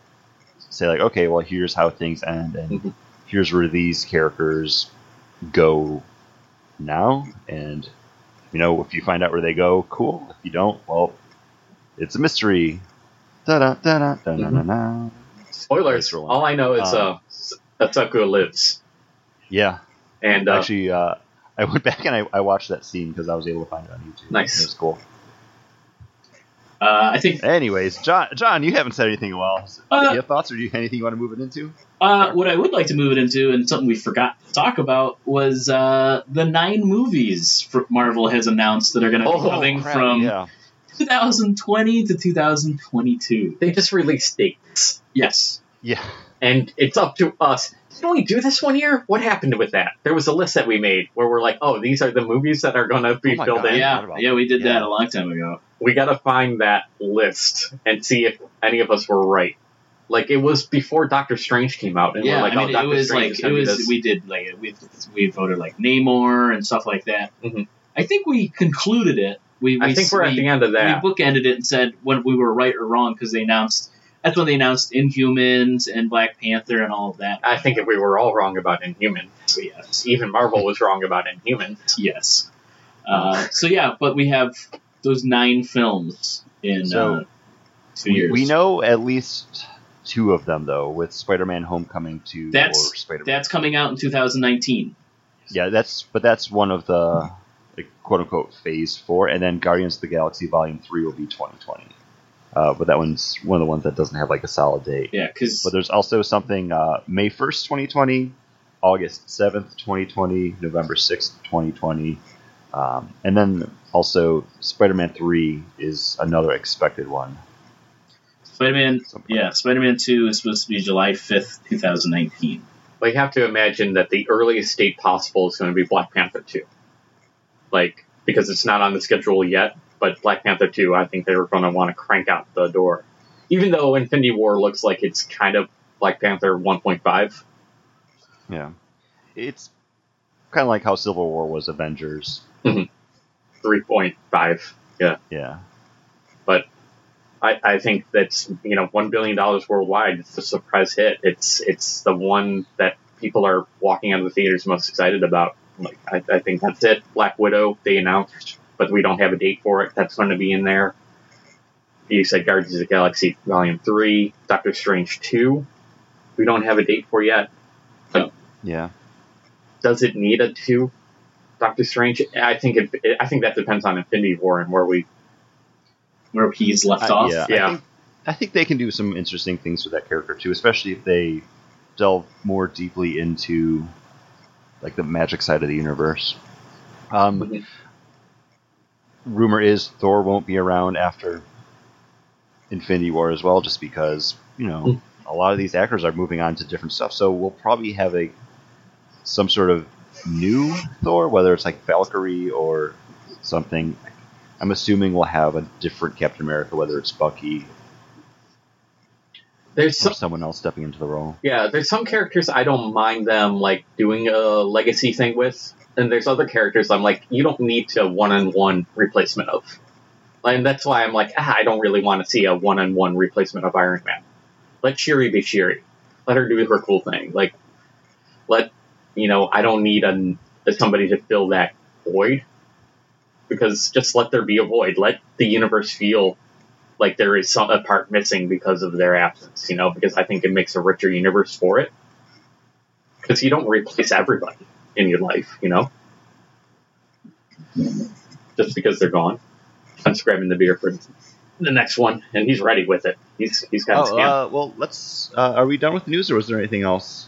say like, okay, well, here's how things end, and Mhm. here's where these characters go now, and you know, if you find out where they go, cool. If you don't, well, it's a mystery. Da da da da da da da spoilers. All I know is Um, uh, lives, Yeah, and uh, Actually, uh, I went back and I, I watched that scene because I was able to find it on YouTube. Nice. It was cool. Uh, I think Anyways, John, John, you haven't said anything in a while. Uh, do you have thoughts or do you anything you want to move it into? uh, what I would like to move it into, and something we forgot to talk about, was uh, the nine movies Marvel has announced that are going to Oh, be coming crap, from yeah. 2020 to 2022. They just released dates, Yes. Yeah. and it's up to us. Didn't we do this one year? What happened with that? There was a list that we made where we're like, oh, these are the movies that are going to be Oh filled God. in. Yeah. Yeah, yeah, we did Yeah. that a long time ago. We got to find that list and see if any of us were right. Like it was before Doctor Strange came out, and yeah, we're like, I mean, oh, it Doctor was Strange like is it was. this. We did like we we voted like Namor and stuff like that. Mhm. I think we concluded it. We, we I think we're we, at the end of that. We bookended it and said when we were right or wrong because they announced. That's when they announced Inhumans and Black Panther and all of that. I think if we were all wrong about Inhuman, So yes, even Marvel was wrong about Inhuman. yes. Uh, so yeah, but we have those nine films in So, uh, two We, years. we know at least two of them though, with Spider-Man: Homecoming two That's- or Spider-Man. that's coming out in 2019. yeah, that's but that's one of the like, quote unquote phase four, and then Guardians of the Galaxy Volume three will be 2020. Uh, but that one's one of the ones that doesn't have like a solid date. Yeah, because But there's also something uh, May 1st, 2020, August 7th, 2020, November 6th, 2020. Um, and then also Spider Man 3 is another expected one. Spider-Man. Yeah, Spider-Man 2 is supposed to be July 5th, 2019. Like, you have to imagine that the earliest date possible is going to be Black Panther 2. Like, because it's not on the schedule yet, but Black Panther 2, I think they're going to want to crank out the door. Even though Infinity War looks like it's kind of Black Panther 1.5. Yeah. It's kind of like how Civil War was Avengers. Mm-hmm. 3.5. Yeah. Yeah. But I, I think that's you know one billion dollars worldwide. It's a surprise hit. It's it's the one that people are walking out of the theaters most excited about. Like I, I think that's it. Black Widow they announced, but we don't have a date for it. That's going to be in there. You said Guardians of the Galaxy Volume Three, Doctor Strange Two. We don't have a date for yet. Yeah. Does it need a two? Doctor Strange. I think it. I think that depends on Infinity War and where we Where he's left I- off. yeah. Yeah. I think, I think they can do some interesting things with that character too, especially if they delve more deeply into like the magic side of the universe. Um, Mhm. Rumor is Thor won't be around after Infinity War as well, just because you know Mm. a lot of these actors are moving on to different stuff. So we'll probably have a some sort of new Thor, whether it's like Valkyrie or something. I'm assuming we'll have a different Captain America, whether it's Bucky there's or some, someone else stepping into the role. Yeah, there's some characters I don't mind them like doing a legacy thing with, and there's other characters I'm like, you don't need to one-on-one replacement of. And that's why I'm like, ah, I don't really want to see a one-on-one replacement of Iron Man. Let Shuri be Shuri. Let her do her cool thing. Like, let you know, I don't need a, somebody to fill that void because just let there be a void. Let the universe feel like there is some a part missing because of their absence, you know, because I think it makes a richer universe for it. Because you don't replace everybody in your life, you know, just because they're gone. I'm just grabbing the beer for the next one, and he's ready with it. He's he's got his Oh, hand. uh, well, let's. Uh, are we done with the news, or was there anything else?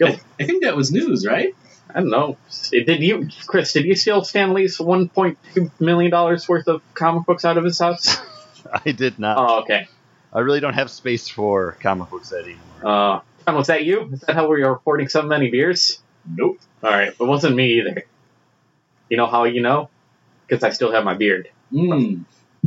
I, I think that was news, right? I don't know. Did you, Chris? Did you steal Stanley's 1.2 million dollars worth of comic books out of his house? I did not. Oh, okay. I really don't have space for comic books anymore. Uh, John, was that you? Is that how we are reporting so many beers? Nope. All right, it wasn't me either. You know how you know? Because I still have my beard. Mm.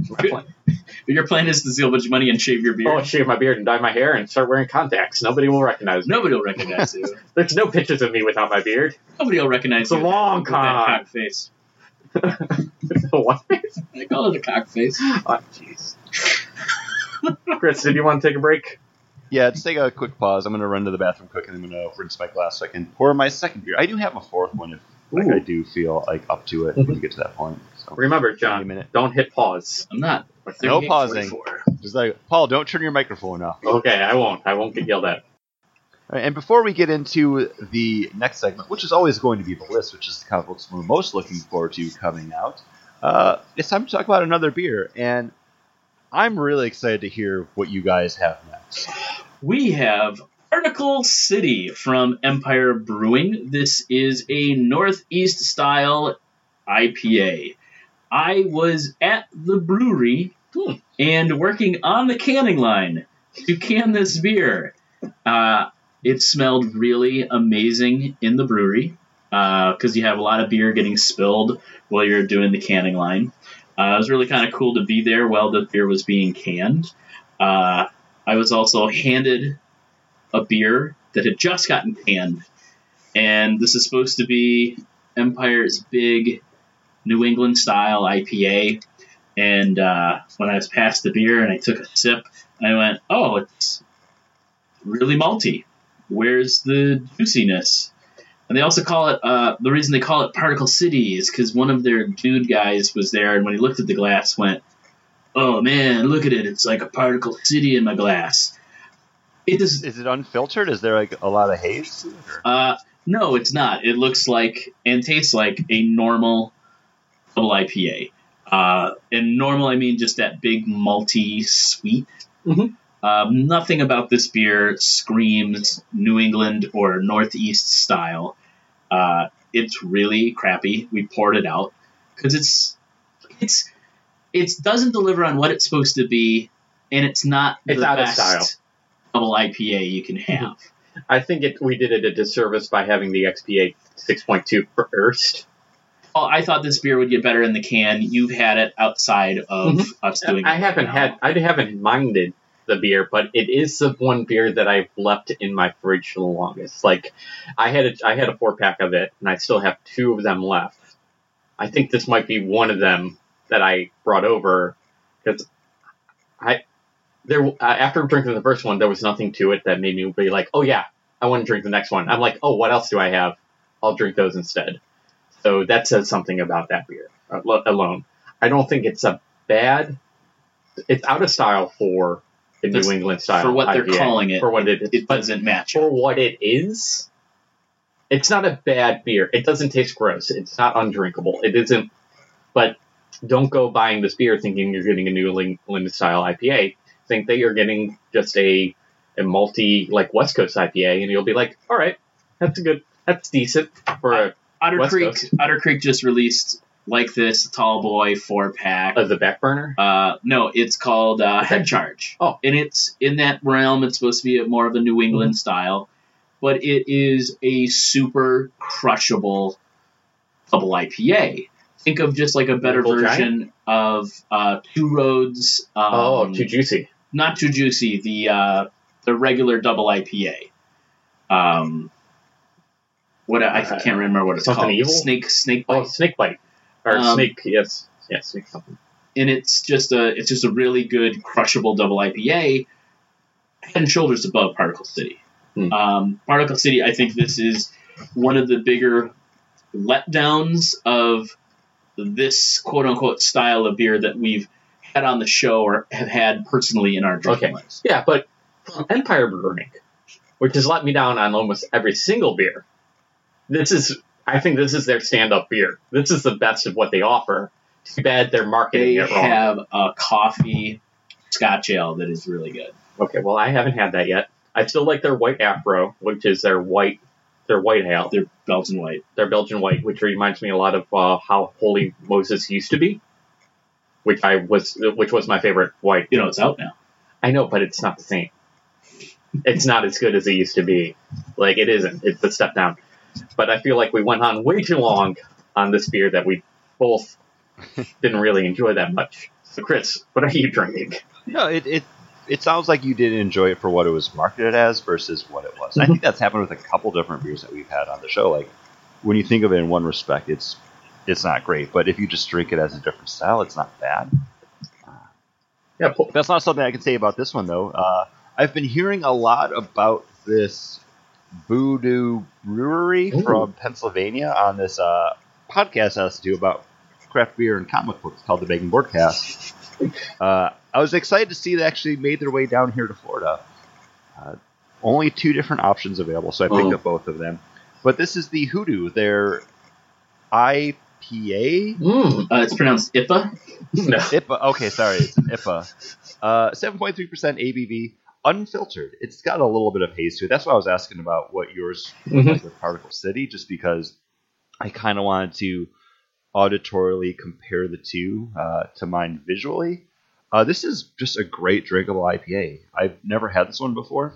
My plan- Your plan is to steal a bunch of money and shave your beard. Oh, shave my beard and dye my hair and start wearing contacts. Nobody will recognize me. Nobody will recognize you. There's no pictures of me without my beard. Nobody will recognize It's a long with that con. cock face. what? I call it a cock face. Oh, jeez. Chris, did you want to take a break? Yeah, let's take a quick pause. I'm going to run to the bathroom quick, and I'm going to rinse my glass so I can pour my second beer. I do have a fourth one if like, I do feel like up to it when we get to that point. So Remember, Give a John, minute. don't hit pause. I'm not. No pausing. 44. just like Paul, don't turn your microphone off. Okay, I won't. I won't get yelled at. All right, and before we get into the next segment, which is always going to be the list, which is the comic books we're most looking forward to coming out, uh, it's time to talk about another beer. And I'm really excited to hear what you guys have next. We have Particle City from Empire Brewing. This is a Northeast style IPA. I was at the brewery Hmm. and working on the canning line to can this beer. Uh, it smelled really amazing in the brewery because you have a lot of beer getting spilled while you're doing the canning line. Uh, it was really kind of cool to be there while the beer was being canned. Uh, I was also handed a beer that had just gotten canned, and this is supposed to be Empire's big New England style IPA. And uh, when I was passed the beer and I took a sip, I went, "Oh, it's really malty. Where's the juiciness?" And they also call it uh, the reason they call it Particle City is because one of their dude guys was there, and when he looked at the glass, went, "Oh man, look at it! It's like a particle city in my glass." It does. Is it unfiltered? Is there like a lot of haze? to it, or- Uh, no, it's not. It looks like and tastes like a normal double IPA. Uh, and normal, I mean just that big multi sweet. Mhm. Um, nothing about this beer screams New England or Northeast style. Uh, it's really crappy. We poured it out because it's it's it doesn't deliver on what it's supposed to be, and it's not It's the out of best style. double IPA you can mhm. have. I think it, we did it a disservice by having the XPA 6.2 first. Well, I thought this beer would get better in the can. You've had it outside of mm-hmm. us doing. I it haven't now. had, I haven't minded the beer, but it is the one beer that I've left in my fridge the longest. Like, I had a, I had a four pack of it, and I still have two of them left. I think this might be one of them that I brought over because I there uh, after drinking the first one, there was nothing to it that made me be like, oh yeah, I want to drink the next one. I'm like, oh, what else do I have? I'll drink those instead. So that says something about that beer uh, alone. I don't think it's a bad. It's out of style for the New England style for what they're IPA, calling it. For what it is, It doesn't match. for what it is, it's not a bad beer. It doesn't taste gross. It's not undrinkable. It isn't. But don't go buying this beer thinking you're getting a New England style IPA. Think that you're getting just a a multi like West Coast IPA, and you'll be like, all right, that's a good, that's decent for a Otter West Creek. Coast. Otter Creek just released like this tall boy four pack. as a back burner. Uh, no, it's called uh, Okay. Head Charge. Oh. and it's in that realm. It's supposed to be a, more of a New England Mm-hmm. style, but it is a super crushable double IPA. Think of just like a better Nickel Giant? version of uh, Two Roads. Um, oh, too juicy. not too juicy. The uh, the regular double IPA. Um, what I, I Uh, can't remember what it's something called. evil? Snake snake Oh, bite. snake bite or Um, snake. Yes, yes, snake something. and it's just a it's just a really good crushable double IPA, head and shoulders above Particle City. Hmm. Um, Particle City, I think this is one of the bigger letdowns of this quote unquote style of beer that we've had on the show or have had personally in our drinking Okay. lives. Yeah, but from Empire Brewing, which has let me down on almost every single beer, this is I think this is their stand-up beer. This is the best of what they offer. Too bad they're marketing They it wrong. They have a coffee Scotch ale that is really good. Okay, well I haven't had that yet. I still like their white Afro, which is their white their white ale, They're Belgian white. They're Belgian white, which reminds me a lot of uh, how Holy Moses used to be, which I was which was my favorite white. You know, it's out now. I know, but it's not the same. It's not as good as it used to be. Like it isn't. It's a step down. But I feel like we went on way too long on this beer that we both didn't really enjoy that much. So, Chris, what are you drinking? No, it, it it sounds like you did enjoy it for what it was marketed as versus what it was. I think that's happened with a couple different beers that we've had on the show. Like when you think of it in one respect, it's it's not great, but if you just drink it as a different style, it's not bad. Yeah, po- That's not something I can say about this one though. Uh, I've been hearing a lot about this Voodoo Brewery Ooh. from Pennsylvania on this uh, podcast I listen to do about craft beer and comic books called the Begging Boardcast. Uh, I was excited to see they actually made their way down here to Florida. Uh, only two different options available, so I picked Oh. up both of them. But this is the Hoodoo, their IPA. Mm. Uh, it's pronounced IPA. No. IPA. Okay, sorry, it's an IPA. Uh, 7.3% ABV, unfiltered. It's got a little bit of haze to it. That's why I was asking about what yours Mhm. like with Particle City, just because I kind of wanted to auditorily compare the two uh, to mine visually. Uh, this is just a great drinkable IPA. I've never had this one before.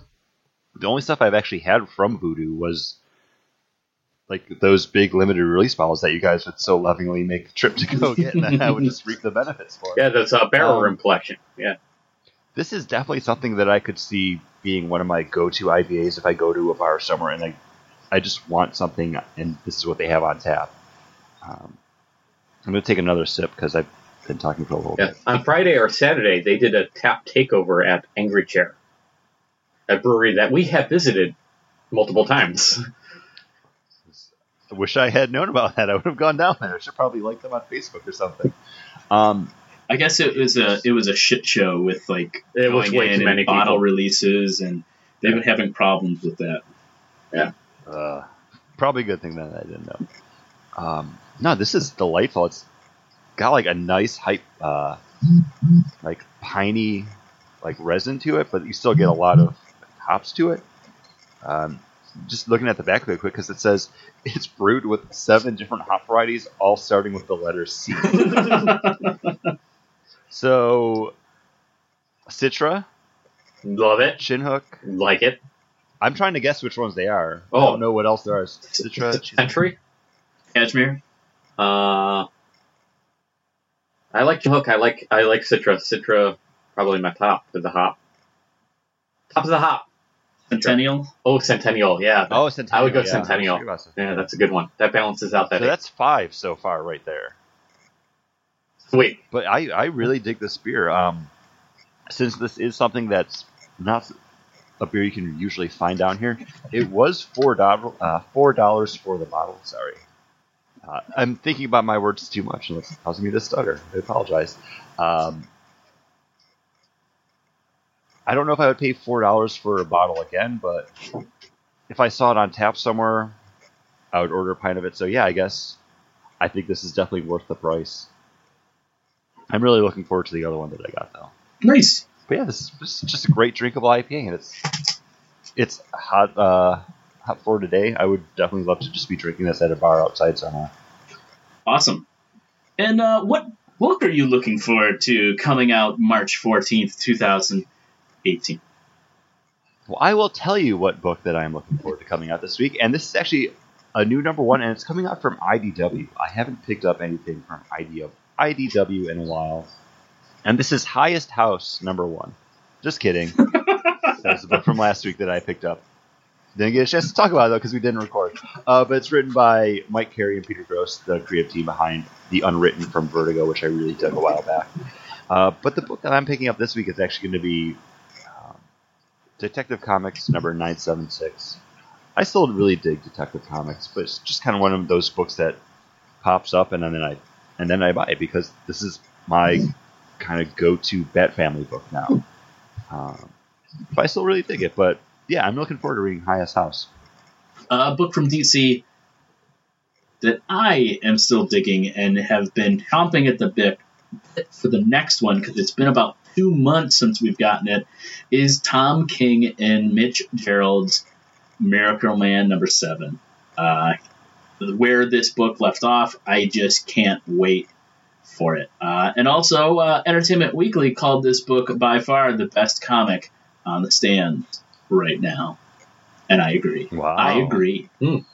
The only stuff I've actually had from Voodoo was like those big limited release bottles that you guys would so lovingly make the trip to go get, and then I would just reap the benefits for. Yeah, that's a barrel Um, room collection. Yeah. This is definitely something that I could see being one of my go-to IPAs if I go to a bar somewhere and I, I just want something, and this is what they have on tap. Um, I'm going to take another sip because I've been talking for a little Yeah. bit. On Friday or Saturday, they did a tap takeover at Angry Chair, a brewery that we have visited multiple times. I wish I had known about that. I would have gone down there. I should probably like them on Facebook or something. Um, I guess it was a it was a shit show with like It was going way in too and many bottle people. releases, and they've been having problems with that. Yeah, uh, probably a good thing that I didn't know. Um, no, this is delightful. It's got like a nice hype, uh, like piney, like resin to it, but you still get a lot of hops to it. Um, just looking at the back of it quick, because it says it's brewed with seven different hop varieties, all starting with the letter C. so, Citra, Love it. Chinook. Like it. I'm trying to guess which ones they are. I Oh. don't know what else there is. are. Citra. Century. Cashmere. Uh, I like Hook. I like I like Citra. Citra probably my top for the hop. Top of the hop. Centennial. Oh, Centennial. Yeah. Oh, Centennial. I would go yeah. Centennial. Yeah, that's a good one. That balances out that. So that's five so far, right there. Sweet. But I, I really dig this beer. Um, since this is something that's not a beer you can usually find down here, it was four dollars uh, four dollars for the bottle. Sorry, uh, I'm thinking about my words too much, and it's causing me to stutter. I apologize. Um, I don't know if I would pay four dollars for a bottle again, but if I saw it on tap somewhere, I would order a pint of it. So yeah, I guess I think this is definitely worth the price. I'm really looking forward to the other one that I got though. Nice. But yeah, this is, this is just a great drinkable IPA, and it's it's hot uh, for today. I would definitely love to just be drinking this at a bar outside somewhere. Awesome. And uh, what book are you looking forward to coming out March fourteenth, two thousand eighteen? Well, I will tell you what book that I am looking forward to coming out this week, and this is actually a new number one, and it's coming out from IDW. I haven't picked up anything from IDW, IDW in a while, and this is Highest House number one. Just kidding. That's the book from last week that I picked up. Didn't get a chance to talk about it though because we didn't record. Uh, but it's written by Mike Carey and Peter Gross, the creative team behind the Unwritten from Vertigo, which I really dug a while back. Uh, but the book that I'm picking up this week is actually going to be um, Detective Comics number 976. I still really dig Detective Comics, but it's just kind of one of those books that pops up and then I and then I buy it because this is my kind of go-to Bat Family book now. Um, but I still really dig it. But yeah, I'm looking forward to reading Highest House. a book from DC that I am still digging and have been chomping at the bit for the next one because it's been about two months since we've gotten it. Is Tom King and Mitch Gerads' Miracle Man number seven? Uh, where this book left off, I just can't wait for it. Uh, and also, uh, Entertainment Weekly called this book by far the best comic on the stand right now, and I agree. Wow. I agree. You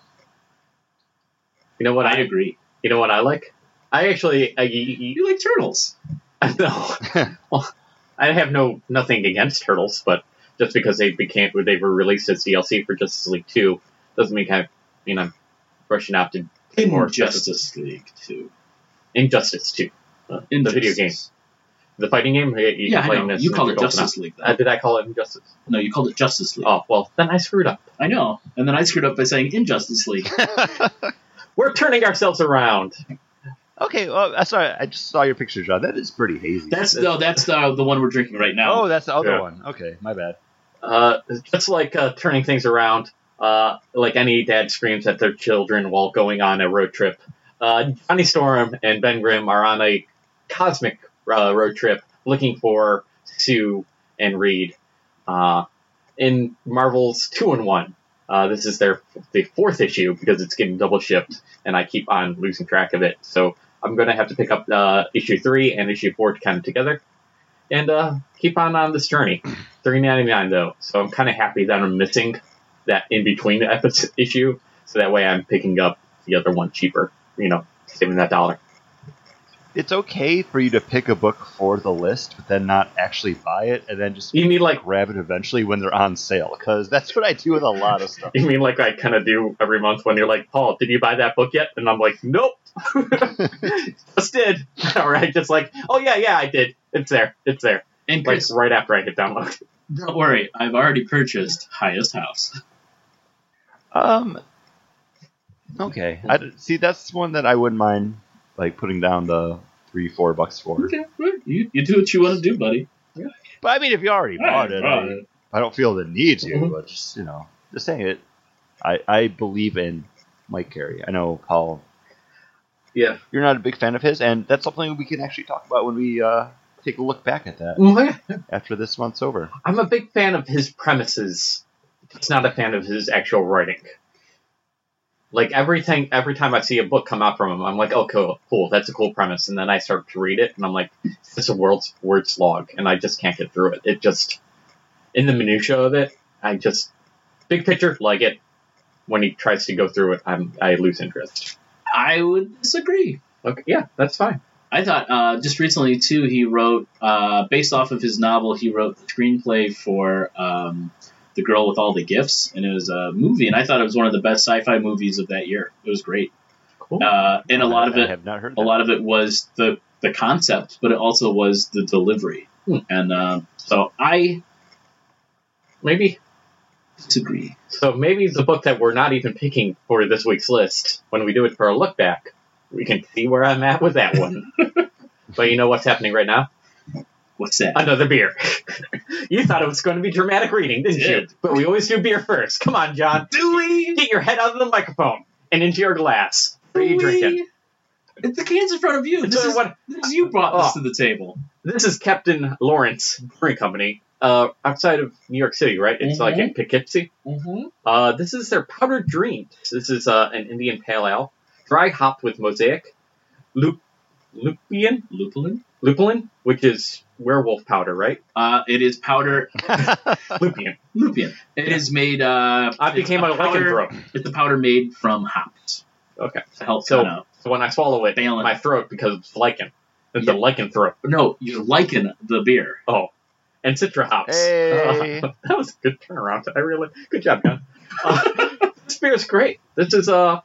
know what I I? agree. You know what I like? I actually. I, you, You like turtles? no. well, I have no nothing against turtles, but just because they became they were released as DLC for Justice League Two doesn't mean I, you know, rushing out to play more In Justice League Two, Injustice Two, uh, In the video game, the fighting game. You, you Yeah, I know. You called it Justice up. League. Though. Uh, did I call it Injustice? no, you called it Justice League. Oh well, then I screwed up. I know. And then I screwed up by saying Injustice League. We're turning ourselves around. okay, well, that's all right. I just saw your picture, John. That is pretty hazy. That's no, that's the the one we're drinking right now. oh, that's the other Yeah. one. Okay, my bad. Uh, just like uh, turning things around, uh, like any dad screams at their children while going on a road trip. Uh, Johnny Storm and Ben Grimm are on a cosmic uh, road trip looking for Sue and Reed. Uh, in Marvel's Two-in-One. Uh, this is their the fourth issue because it's getting double shipped, and I keep on losing track of it. So I'm going to have to pick up uh, issue three and issue four to kind of together. and uh, keep on on this journey. Three ninety nine though, so I'm kind of happy that I'm missing that in between the episode issue, so that way I'm picking up the other one cheaper. You know, saving that dollar. It's okay for you to pick a book for the list, but then not actually buy it, and then just You mean like grab it eventually when they're on sale. Because that's what I do with a lot of stuff. you mean like I kind of do every month when you're like, Paul, did you buy that book yet? And I'm like, nope, just did. All right, just like, oh yeah, yeah, I did. It's there, it's there. And Like Chris, right after I hit download. don't worry, I've already purchased Highest House. Um. Okay. I, see, that's one that I wouldn't mind, like putting down the three, four bucks for. Okay, right. You, you do what you want to do, buddy. But I mean, if you already bought it, Bought I, it. I don't feel the need to. Mhm. But just you know, just saying it. I I believe in Mike Carey. I know Paul. Yeah. You're not a big fan of his, and that's something we can actually talk about when we uh, take a look back at that Mm-hmm. after this month's over. I'm a big fan of his premises. Just not a fan of his actual writing. Like everything, every time I see a book come out from him, I'm like, "Oh, cool, cool, that's a cool premise." And then I start to read it, and I'm like, "It's a world's word slog," and I just can't get through it. It just, in the minutia of it, I just, big picture, like it. When he tries to go through it, I'm I lose interest. I would disagree. Okay, yeah, that's fine. I thought uh, just recently too he wrote uh, based off of his novel he wrote the screenplay for um, the girl with all the gifts and it was a movie and I thought it was one of the best sci-fi movies of that year. It was great Cool. uh, and a lot of I it have not heard. a that. lot of it was the the concept but it also was the delivery Hmm. and uh, so I Maybe disagree. So maybe the book that we're not even picking for this week's list, when we do it for a look back, we can see where I'm at with that one. but you know what's happening right now? What's that? Another beer. you thought it was going to be dramatic reading, didn't you? But we always do beer first. Come on, John. Do we? Get your head out of the microphone and into your glass. What are you drinking? It's the cans in front of you. This So is, what- this is you brought Oh. this to the table. This is Captain Lawrence Brewing Company, uh, outside of New York City, right? It's like in Poughkeepsie. Mm-hmm. Uh, this is their powdered dreams. This is uh, an Indian pale ale, dry hopped with mosaic, lup- lupian, Lupulin. Lupulin, which is werewolf powder, right? Uh, it is powder. Lupian. Lupian. It is made. Uh, I became a it's powder. lycanthrope. It's a powder made from hops Okay. to help So- kind of. So when I swallow it, Balance. my throat becomes lichen. It's a Yeah. lycanthrope. No, you're liking the beer. Oh, and citra hops. Hey. that was a good turnaround. I really good job, John. Uh, this beer is great. This is uh,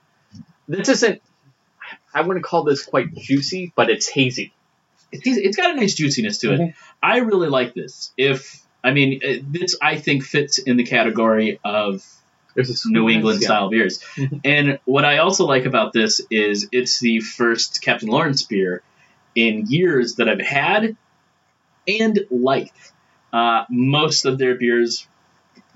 this isn't. I wouldn't call this quite juicy, but it's hazy. It's, it's got a nice juiciness to it. Mhm. I really like this. If I mean, uh, this I think fits in the category of New England yeah. style beers. Mhm. And what I also like about this is it's the first Captain Lawrence beer in years that I've had and liked. Uh, most of their beers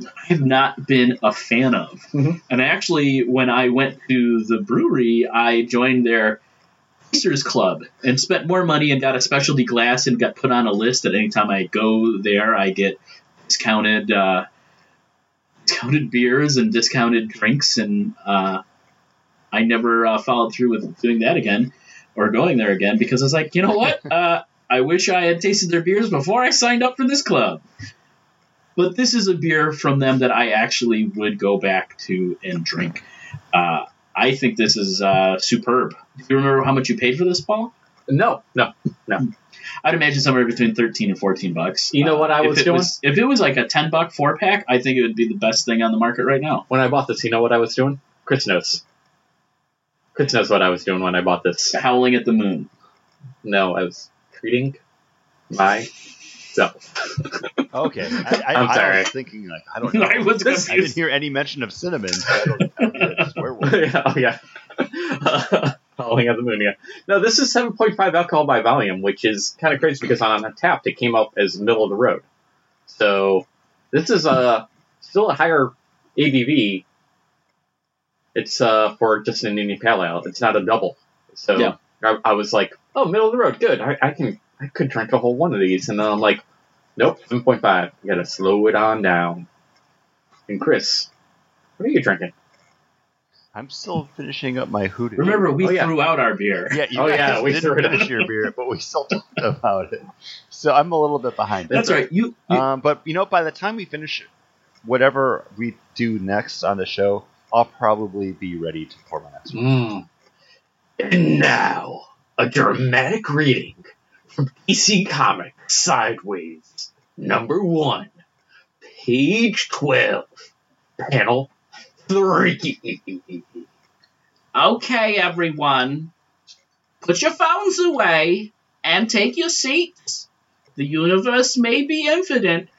I have not been a fan of. Mhm. And actually, when I went to the brewery, I joined their Tasters Club and spent more money and got a specialty glass and got put on a list that anytime I go there, I get discounted. Uh, discounted beers and discounted drinks, and uh, I never uh, followed through with doing that again or going there again because I was like, you know what? Uh, I wish I had tasted their beers before I signed up for this club. But this is a beer from them that I actually would go back to and drink. Uh, I think this is uh, superb. Do you remember how much you paid for this, Paul? No, no. No. I'd imagine somewhere between thirteen and fourteen bucks. You know what I if was doing? Was, if it was like a ten buck four pack, I think it would be the best thing on the market right now. When I bought this, you know what I was doing? Chris knows. Chris knows what I was doing when I bought this. Howling at the moon. No, I was treating myself. Okay, I, I, I'm I was thinking like I don't know. I was I didn't hear any mention of cinnamon. So I don't, I don't know what this werewolf. yeah, oh yeah. Howling at the moon, yeah. No, this is 7.5 alcohol by volume, which is kind of crazy because on Untappd it came up as middle of the road. So this is uh, still a higher ABV. It's uh, for just an Indian Pale Ale. It's not a double. So Yeah. I, I was like, oh, middle of the road, good. I, I can I could drink a whole one of these, and then I'm like, nope, 7.5. You gotta slow it on down. And Chris, what are you drinking? I'm still finishing up my hoodoo. Remember, we Oh, yeah. threw out our beer. Yeah, you Oh, yeah, we didn't threw out. finish your beer, but we still talked about it. So I'm a little bit behind. That's right. You, you Um, but you know, by the time we finish whatever we do next on the show, I'll probably be ready to pour my next one. Mm. And now, a dramatic reading from DC Comics Sideways, number one, page 12, panel 3. Okay, everyone. Put your phones away and take your seats. The universe may be infinite,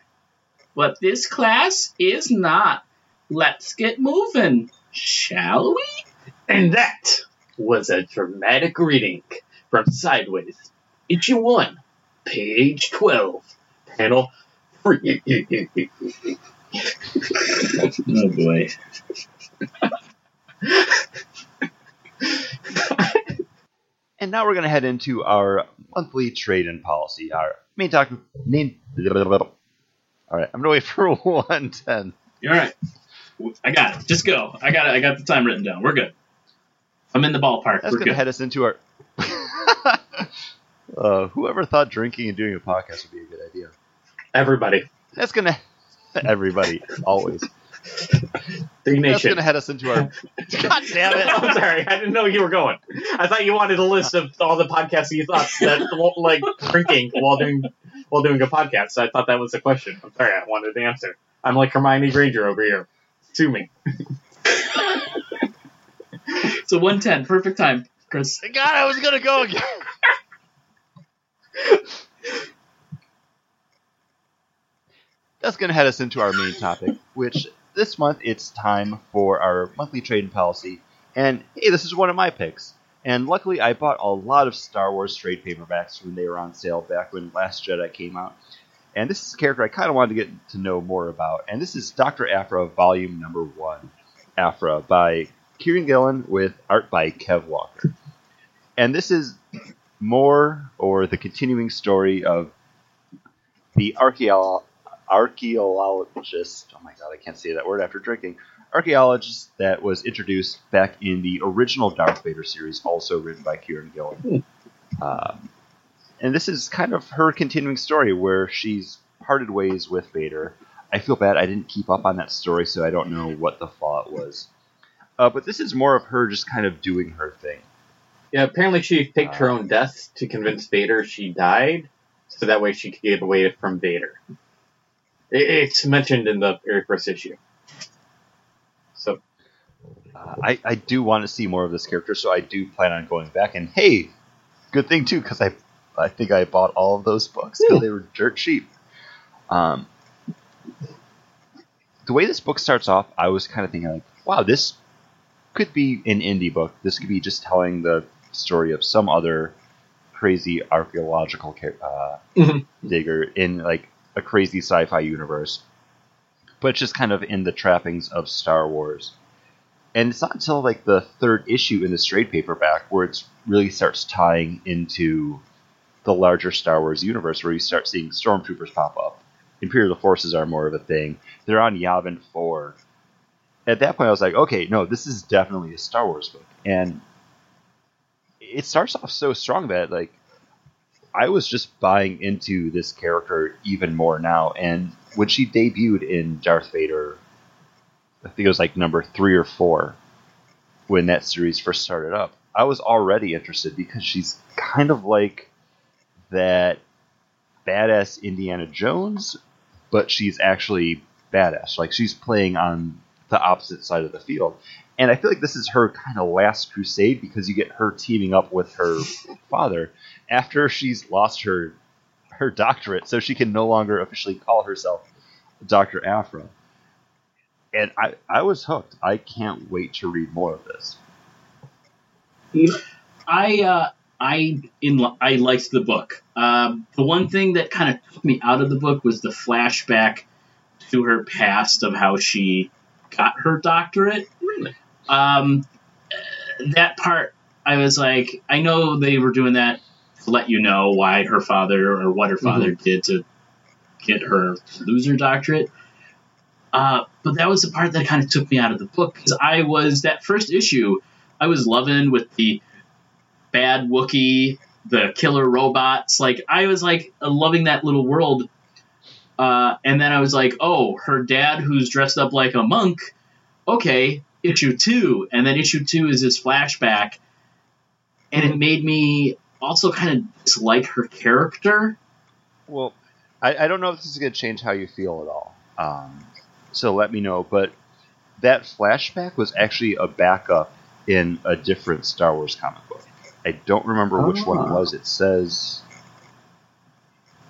but this class is not. Let's get moving, shall we? And that was a dramatic reading from Sideways, issue 1, page 12, panel 3. Oh boy. And now we're going to head into our monthly trade and policy. Our main topic. Main, all right, I'm going to wait for 110. You're all right. I got it. Just go. I got it. I got the time written down. We're good. I'm in the ballpark. That's We're going to head us into our. uh, whoever thought drinking and doing a podcast would be a good idea? Everybody, That's going to. Everybody, always. the That's going to head us into our. God damn it! I'm sorry, I didn't know you were going. I thought you wanted a list of all the podcasts you thought that like drinking while doing while doing a podcast. So I thought that was the question. I'm sorry, I wanted the answer. I'm like Hermione Granger over here. Sue me. So 110, perfect time, Chris. God, I was going to go again. That's going to head us into our main topic, which this month it's time for our monthly trade policy. And hey, this is one of my picks. And luckily, I bought a lot of Star Wars trade paperbacks when they were on sale back when Last Jedi came out. And this is a character I kind of wanted to get to know more about. And this is Dr. Aphra, Volume Number One, Aphra by Kieron Gillen with art by Kev Walker. And this is more or the continuing story of the archaeo- archaeologist. Oh my god, I can't say that word after drinking. Archaeologist that was introduced back in the original Darth Vader series, also written by Kieron Gillen. Um, and this is kind of her continuing story where she's parted ways with Vader. I feel bad I didn't keep up on that story, so I don't know what the fallout was. Uh, but this is more of her just kind of doing her thing. Yeah, apparently she faked her own death to convince Vader she died, so that way she could get away from Vader. It, it's mentioned in the very first issue. So Uh, I, I do want to see more of this character, so I do plan on going back. And hey, good thing too, because I I think I bought all of those books because they were dirt cheap. Um, the way this book starts off, I was kind of thinking like, wow, this could be an indie book. This could be just telling the story of some other crazy archaeological ca- uh, Mhm. digger in like a crazy sci-fi universe, but it's just kind of in the trappings of Star Wars. And it's not until like the third issue in the trade paperback where it really starts tying into the larger Star Wars universe, where you start seeing stormtroopers pop up. Imperial forces are more of a thing. They're on Yavin 4. At that point, I was like, okay, no, this is definitely a Star Wars book. And it starts off so strong that, like, I was just buying into this character even more now. And when she debuted in Darth Vader, I think it was like number three or four when that series first started up, I was already interested because she's kind of like that badass Indiana Jones, but she's actually badass. Like she's playing on the opposite side of the field. And I feel like this is her kind of last crusade because you get her teaming up with her father after she's lost her her doctorate, so she can no longer officially call herself Dr. Aphra. And I, I was hooked. I can't wait to read more of this. I uh, I in I liked the book. Um, the one thing that kind of took me out of the book was the flashback to her past of how she got her doctorate. Really? Um, that part, I was like, I know they were doing that to let you know why her father or what her father did to get her to lose her doctorate. Uh, but that was the part that kind of took me out of the book because I was that first issue. I was loving with the bad Wookiee, the killer robots. Like I was like loving that little world. Uh, and then I was like, oh, her dad who's dressed up like a monk. Okay, issue two, and then issue two is this flashback, and it made me also kind of dislike her character. Well, I, I don't know if this is going to change how you feel at all. Um, so let me know. But that flashback was actually a backup in a different Star Wars comic book. I don't remember which one it Ah. was. It says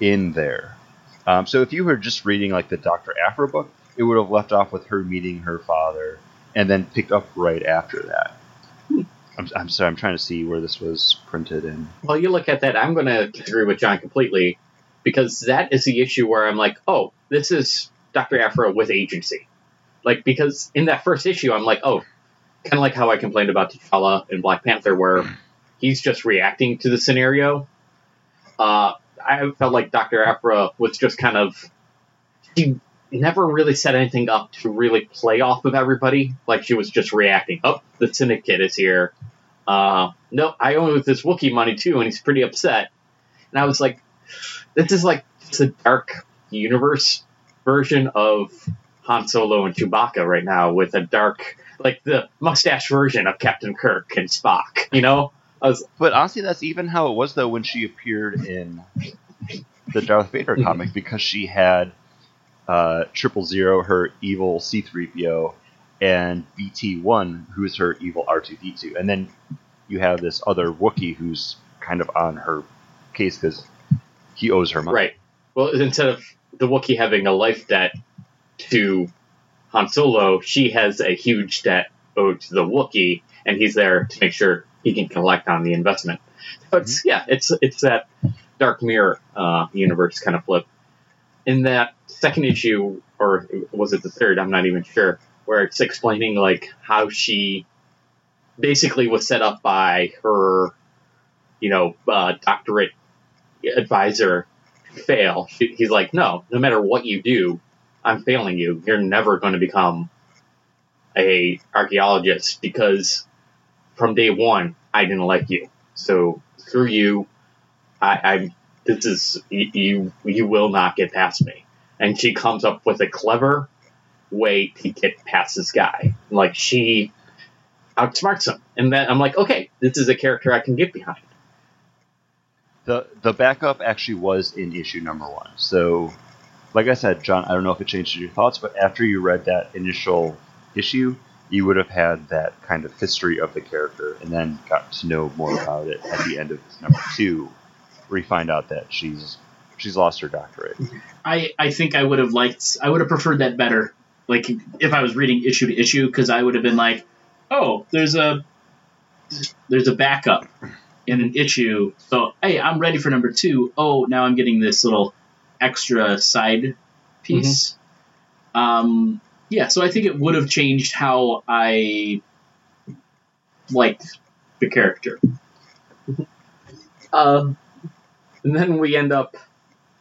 in there. Um, so if you were just reading like the Doctor Aphra book, it would have left off with her meeting her father and then picked up right after that. I'm, I'm sorry, I'm trying to see where this was printed in. Well, you look at that. I'm going to disagree with John completely because that is the issue where I'm like, oh, this is Dr. Aphra with agency. Like, because in that first issue, I'm like, oh, kind of like how I complained about T'Challa in Black Panther, where he's just reacting to the scenario. Uh, I felt like Dr. Aphra was just kind of. She never really set anything up to really play off of everybody. Like, she was just reacting. Oh, the Syndicate is here. Uh, no, I owe this Wookiee money too, and he's pretty upset. And I was like, this is like it's a dark universe version of Han Solo and Chewbacca right now, with a dark, like the mustache version of Captain Kirk and Spock. You know, was But honestly, that's even how it was though when she appeared in the Darth Vader Mhm. comic because she had uh, Triple Zero, her evil C-3PO, and BT-1, who's her evil R2-D2, and then you have this other Wookiee who's kind of on her case because he owes her money. right. Well, instead of the Wookiee having a life debt to Han Solo, she has a huge debt owed to the Wookiee, and he's there to make sure he can collect on the investment. So it's yeah, it's it's that Dark Mirror uh, universe kind of flip. In that second issue, or was it the third? I'm not even sure. Where it's explaining like how she basically was set up by her, you know, uh, doctorate advisor to fail. She, he's like, no, no matter what you do, I'm failing you. You're never going to become a archaeologist because from day one I didn't like you. So through you, I, I this is you, you will not get past me. And she comes up with a clever way to get past this guy. Like she outsmarts him, and then I'm like, okay, this is a character I can get behind. The the backup actually was in issue number one. So, like I said, John, I don't know if it changed your thoughts, but after you read that initial issue, you would have had that kind of history of the character, and then got to know more about it at the end of number two, where you find out that she's she's lost her doctorate. I, I think I would have liked I would have preferred that better. Like if I was reading issue to issue, because I would have been like, oh, there's a there's a backup in an issue. So hey, I'm ready for number two. Oh, now I'm getting this little extra side piece. Um, yeah, so I think it would have changed how I liked the character. Um, and then we end up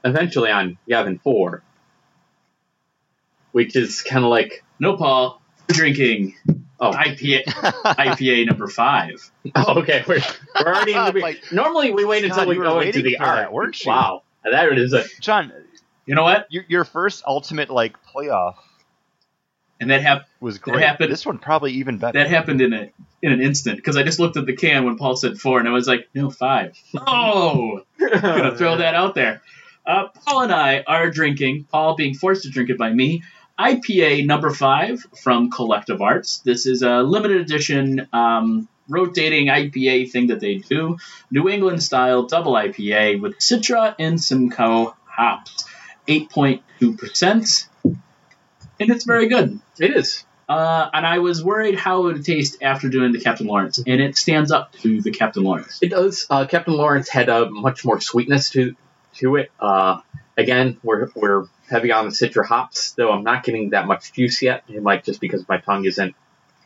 eventually on Yavin 4, which is kind of like, No, Paul, we're drinking oh, IPA IPA number five. oh okay, we're, we're already in the be- Like, Normally we wait until God, we go into the for that, art. weren't you? Wow, that is a John, You know what? your, your first ultimate like playoff And that happened. was That great. happened- This one probably even better. That happened in a in an instant because I just looked at the can when Paul said four, and I was like, no, five. Oh, gonna throw that out there. Uh, Paul and I are drinking. Paul being forced to drink it by me. IPA number five from Collective Arts. This is a limited edition um, rotating IPA thing that they do. New England style double IPA with Citra and Simcoe hops. 8.2%. And it's very good. It is. Uh, and I was worried how it would taste after doing the Captain Lawrence, and it stands up to the Captain Lawrence. It does. Uh, Captain Lawrence had a much more sweetness to to it. Uh, again, we're we're heavy on the citra hops, though I'm not getting that much juice yet. It might just because my tongue isn't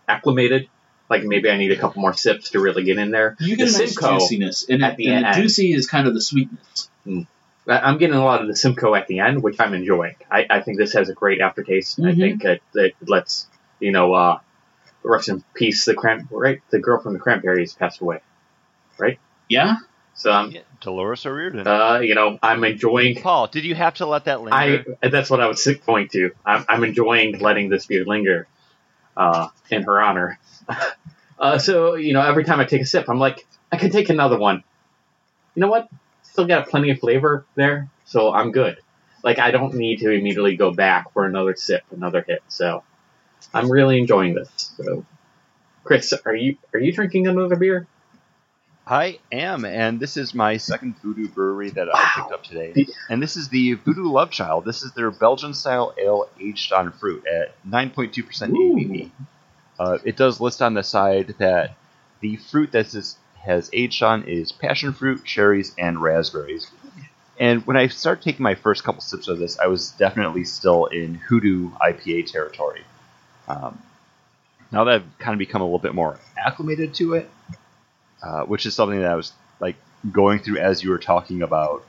acclimated. Like maybe I need a couple more sips to really get in there. You get The a nice juiciness, and, at the and the end. juicy is kind of the sweetness. I- I'm getting a lot of the Simcoe at the end, which I'm enjoying. I, I think this has a great aftertaste, and Mhm. I think it, it lets you know, uh, rest in peace. The cran right, the girl from the Cranberries passed away. Right? Yeah, So I'm, Yeah, Dolores O'Riordan. uh, you know, I'm enjoying. Paul, did you have to let that linger? I that's what I was going to. I'm, I'm enjoying letting this beer linger, uh, in her honor. uh, so you know, every time I take a sip, I'm like, I can take another one. You know what? Still got plenty of flavor there, so I'm good. Like I don't need to immediately go back for another sip, another hit. So I'm really enjoying this. So, Chris, are you are you drinking another beer? I am, and this is my second Voodoo brewery that I picked up today. And this is the Voodoo Love Child. This is their Belgian style ale aged on fruit at 9.2% Ooh. ABV. Uh, it does list on the side that the fruit that's this has aged on is passion fruit, cherries, and raspberries. And when I started taking my first couple sips of this, I was definitely still in Hoodoo IPA territory. Um, now that I've kind of become a little bit more acclimated to it, uh, which is something that I was like going through as you were talking about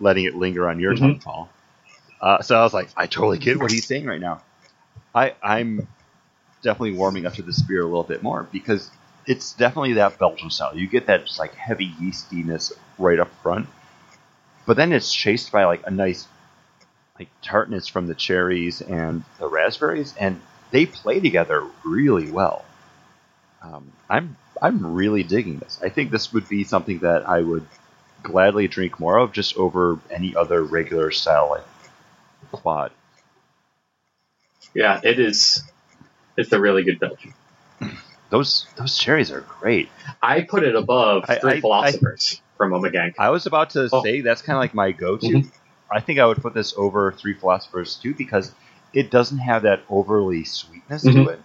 letting it linger on your Mhm. tongue, Paul. Uh, so I was like, I totally get what he's saying right now. I, I'm definitely warming up to this beer a little bit more because it's definitely that Belgian style. You get that just like heavy yeastiness right up front, but then it's chased by like a nice like tartness from the cherries and the raspberries, and they play together really well. Um, I'm I'm really digging this. I think this would be something that I would gladly drink more of, just over any other regular style like quad. Yeah, it is. It's a really good Belgian. Those those cherries are great. I put it above I- Three I- Philosophers from Omegang. I was about to Oh. say that's kind of like my go-to. Mhm. I think I would put this over Three Philosophers too because it doesn't have that overly sweetness Mhm. to it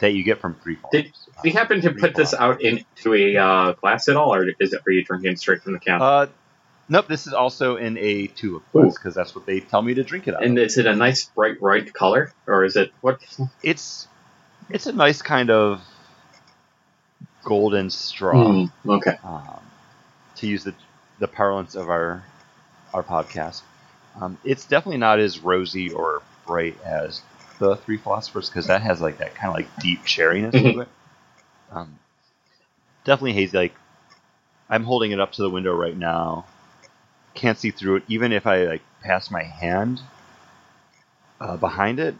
that you get from Three Did- you happen to put this out into a uh, glass at all, or is it? Are you drinking straight from the can? Uh, nope. This is also in a tulip glass because that's what they tell me to drink it out. of. and is it a nice bright red color, or is it what? it's it's a nice kind of golden straw. Mm, okay. um, to use the the parlance of our our podcast. Um, it's definitely not as rosy or bright as the Three Philosophers because that has like that kind of like deep cherryness to it. Um, definitely hazy. Like I'm holding it up to the window right now. Can't see through it. Even if I like pass my hand uh, behind it,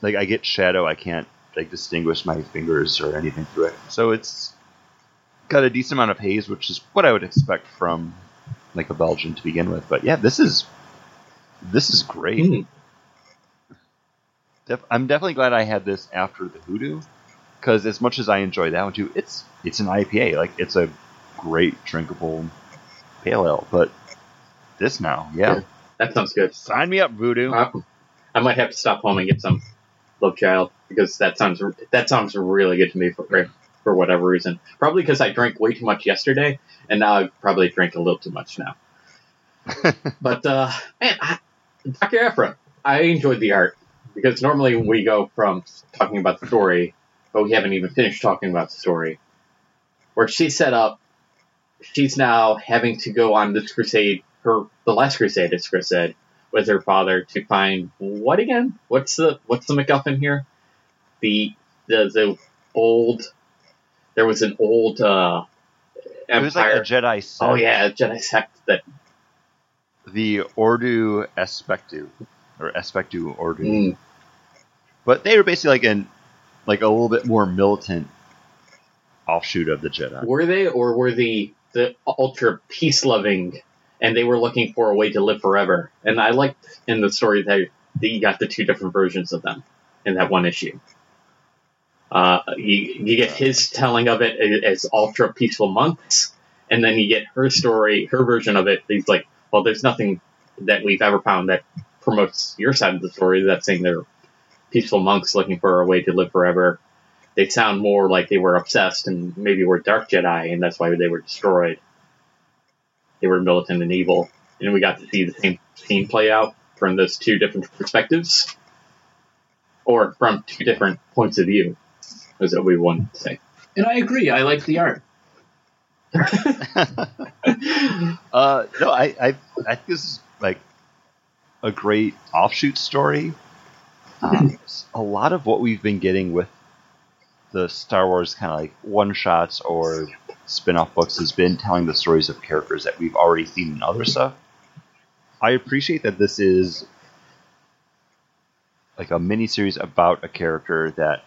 like I get shadow. I can't like distinguish my fingers or anything through it. So it's got a decent amount of haze, which is what I would expect from like a Belgian to begin with. But yeah, this is this is great. Mm, Def- I'm definitely glad I had this after the Hoodoo, because as much as I enjoy that one too, it's it's an IPA. Like it's a great drinkable pale ale. But this now, yeah, Sure. that sounds good. sign me up, Voodoo. Uh, I might have to stop home and get some Love Child because that sounds that sounds really good to me for for whatever reason. Probably because I drank way too much yesterday, and now I probably drink a little too much now. but uh, man, I, Dr. Aphra, I enjoyed the art because normally we go from talking about the story, but we haven't even finished talking about the story. Where she set up, she's now having to go on this crusade. Her the last crusade, as Chris said, with her father to find what again? What's the what's the MacGuffin here? The the the old. There was an old uh, it was like a Jedi sect. oh yeah, Jedi sect that. the Ordu Aspectu or Aspectu Ordu. Mm, But they were basically like an like a little bit more militant offshoot of the Jedi. were they or were the the ultra peace loving, and they were looking for a way to live forever? And I liked in the story that, that you got the two different versions of them in that one issue. Uh, you, you get his telling of it as ultra peaceful monks, and then you get her story, her version of it. He's like, well, there's nothing that we've ever found that promotes your side of the story. That's saying they're peaceful monks looking for a way to live forever. They sound more like they were obsessed and maybe were dark Jedi, and that's why they were destroyed. They were militant and evil, and we got to see the same scene play out from those two different perspectives, or from two different points of view, as we want to say. and I agree. I like the art. uh, no, I, I I think this is like a great offshoot story. Um, a lot of what we've been getting with the Star Wars kind of like one shots or spin off books has been telling the stories of characters that we've already seen in other stuff. I appreciate that this is like a mini series about a character that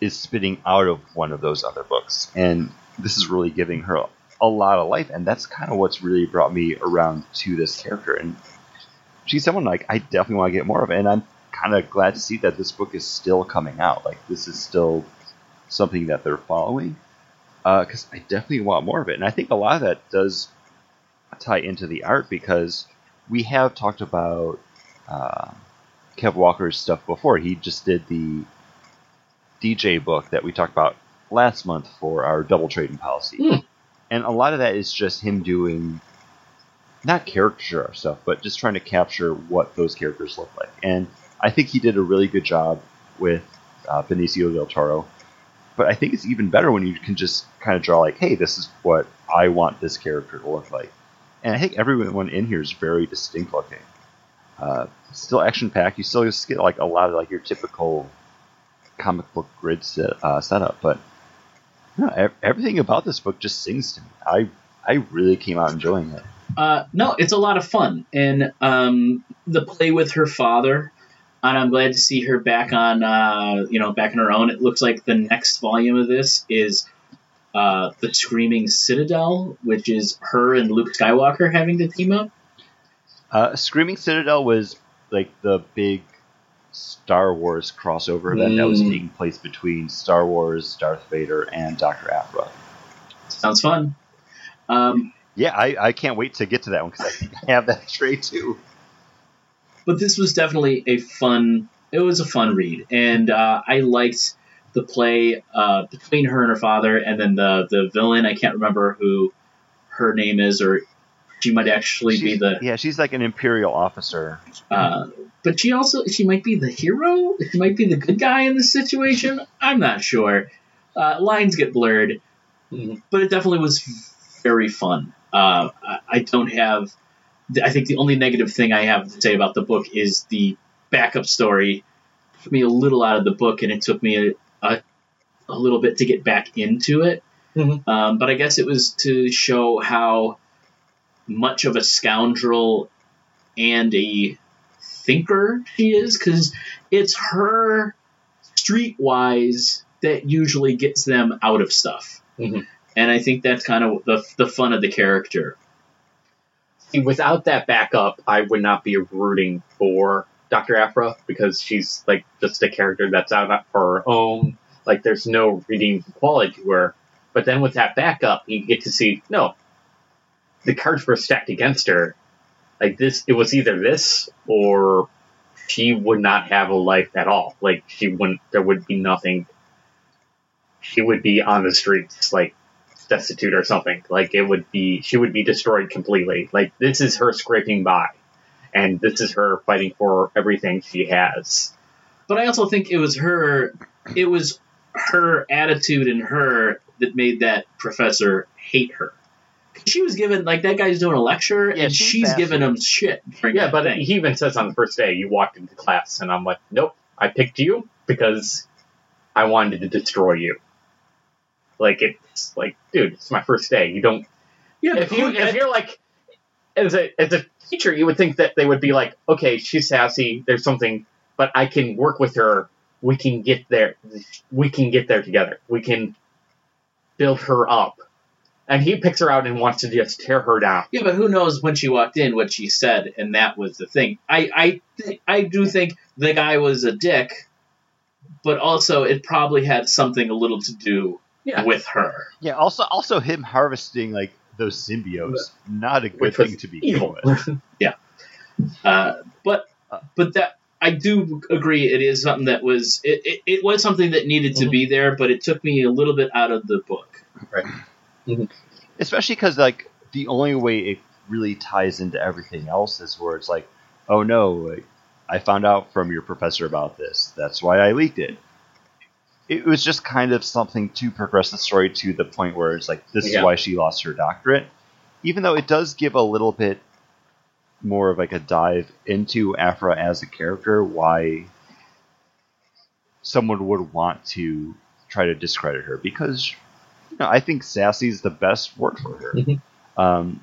is spitting out of one of those other books. And this is really giving her a lot of life. And that's kind of what's really brought me around to this character. And she's someone like I definitely want to get more of. And I'm kind of glad to see that this book is still coming out. Like this is still something that they're following. Because uh, I definitely want more of it. And I think a lot of that does tie into the art because we have talked about uh, Kev Walker's stuff before. He just did the DJ book that we talked about last month for our double trading policy. Hmm. And a lot of that is just him doing not caricature stuff, but just trying to capture what those characters look like. And I think he did a really good job with uh, Benicio del Toro. But I think it's even better when you can just kind of draw like, hey, this is what I want this character to look like. And I think everyone in here is very distinct looking. Uh, still action packed. You still just get like a lot of like your typical comic book grid set, uh, setup, but no, everything about this book just sings to me. I I really came out enjoying it. Uh, no, it's a lot of fun, and um, the play with her father, and I'm glad to see her back on, uh, you know, back on her own. It looks like the next volume of this is uh, the Screaming Citadel, which is her and Luke Skywalker having to team up. Uh, Screaming Citadel was like the big Star Wars crossover event mm. that was mm. taking place between Star Wars, Darth Vader, and Doctor Aphra. Sounds fun. Um, yeah, I, I can't wait to get to that one because I think I have that trade too. But this was definitely a fun. It was a fun read, and uh, I liked the play uh, between her and her father, and then the the villain. I can't remember who her name is, or she might actually be the yeah. She's like an imperial officer. Uh, but she also she might be the hero. She might be the good guy in this situation. I'm not sure. Uh, lines get blurred, but it definitely was very fun. Uh, I don't have. I think the only negative thing I have to say about the book is the backup story took me a little out of the book, and it took me a, a, a little bit to get back into it. Mm-hmm. Um, but I guess it was to show how much of a scoundrel and a thinker she is, because it's her streetwise that usually gets them out of stuff. Mm-hmm. And I think that's kind of the, the fun of the character. See, without that backup, I would not be rooting for Dr. Aphra because she's like just a character that's out for her own. Like there's no redeeming quality to her. But then with that backup, you get to see no, the cards were stacked against her. Like this, it was either this or she would not have a life at all. Like she wouldn't. There would be nothing. She would be on the streets, like destitute or something. Like it would be. She would be destroyed completely. Like this is her scraping by, and this is her fighting for everything she has. But I also think it was her. It was her attitude and her that made that professor hate her she was given like that guy's doing a lecture yeah, and she's giving him shit. Yeah, but thing. he even says on the first day you walked into class and I'm like, nope, I picked you because I wanted to destroy you. Like it's like, dude, it's my first day. You don't. Yeah, if you if you're like as a as a teacher, you would think that they would be like, okay, she's sassy. There's something, but I can work with her. We can get there. We can get there together. We can build her up and he picks her out and wants to just tear her down. Yeah, but who knows when she walked in what she said, and that was the thing. I I I do think the guy was a dick, but also it probably had something a little to do yeah. with her. Yeah. Also, also him harvesting like those symbiotes, not a good thing to be evil. with. yeah. Uh, but but that I do agree. It is something that was it, it, it was something that needed to mm-hmm. be there, but it took me a little bit out of the book. Right. Mm-hmm. Especially because like the only way it really ties into everything else is where it's like, oh no, like, I found out from your professor about this. That's why I leaked it. It was just kind of something to progress the story to the point where it's like, this yeah. is why she lost her doctorate. Even though it does give a little bit more of like a dive into Aphra as a character, why someone would want to try to discredit her because you know, I think sassy's the best word for her. Mm-hmm. Mhm. Um,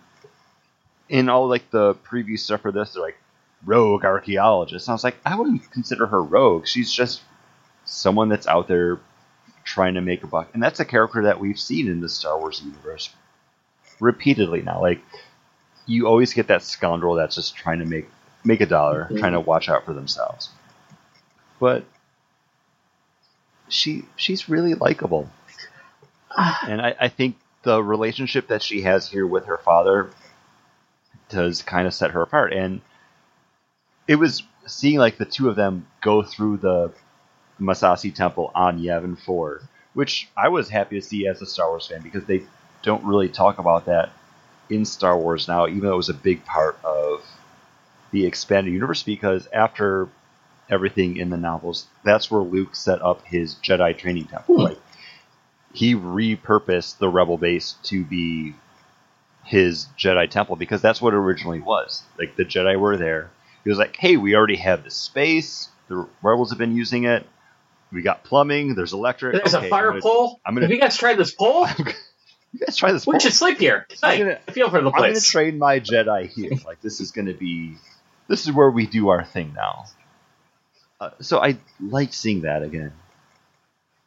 in all like the preview stuff for this, they're like rogue archaeologist. And I was like, I wouldn't consider her rogue. She's just someone that's out there trying to make a buck, and that's a character that we've seen in the Star Wars universe repeatedly now. Like you always get that scoundrel that's just trying to make make a dollar, Mhm. trying to watch out for themselves. But she she's really likable, and I, I think the relationship that she has here with her father does kind of set her apart. And it was seeing like the two of them go through the Massassi Temple on Yavin 4, which I was happy to see as a Star Wars fan because they don't really talk about that in Star Wars now, even though it was a big part of the expanded universe. Because after everything in the novels, that's where Luke set up his Jedi training temple. Hmm. Like he repurposed the Rebel base to be his Jedi temple because that's what it originally was. Like the Jedi were there. He was like, "Hey, we already have the space. The Rebels have been using it. We got plumbing. There's electric. There's Okay, a fire I'm gonna- pole. I'm gonna- Have you guys tried this pole? You guys try this. We pole. should sleep here. Hey, gonna- I feel for the place. I'm gonna train my Jedi here. Like this is gonna be, this is where we do our thing now. Uh, so I like seeing that again.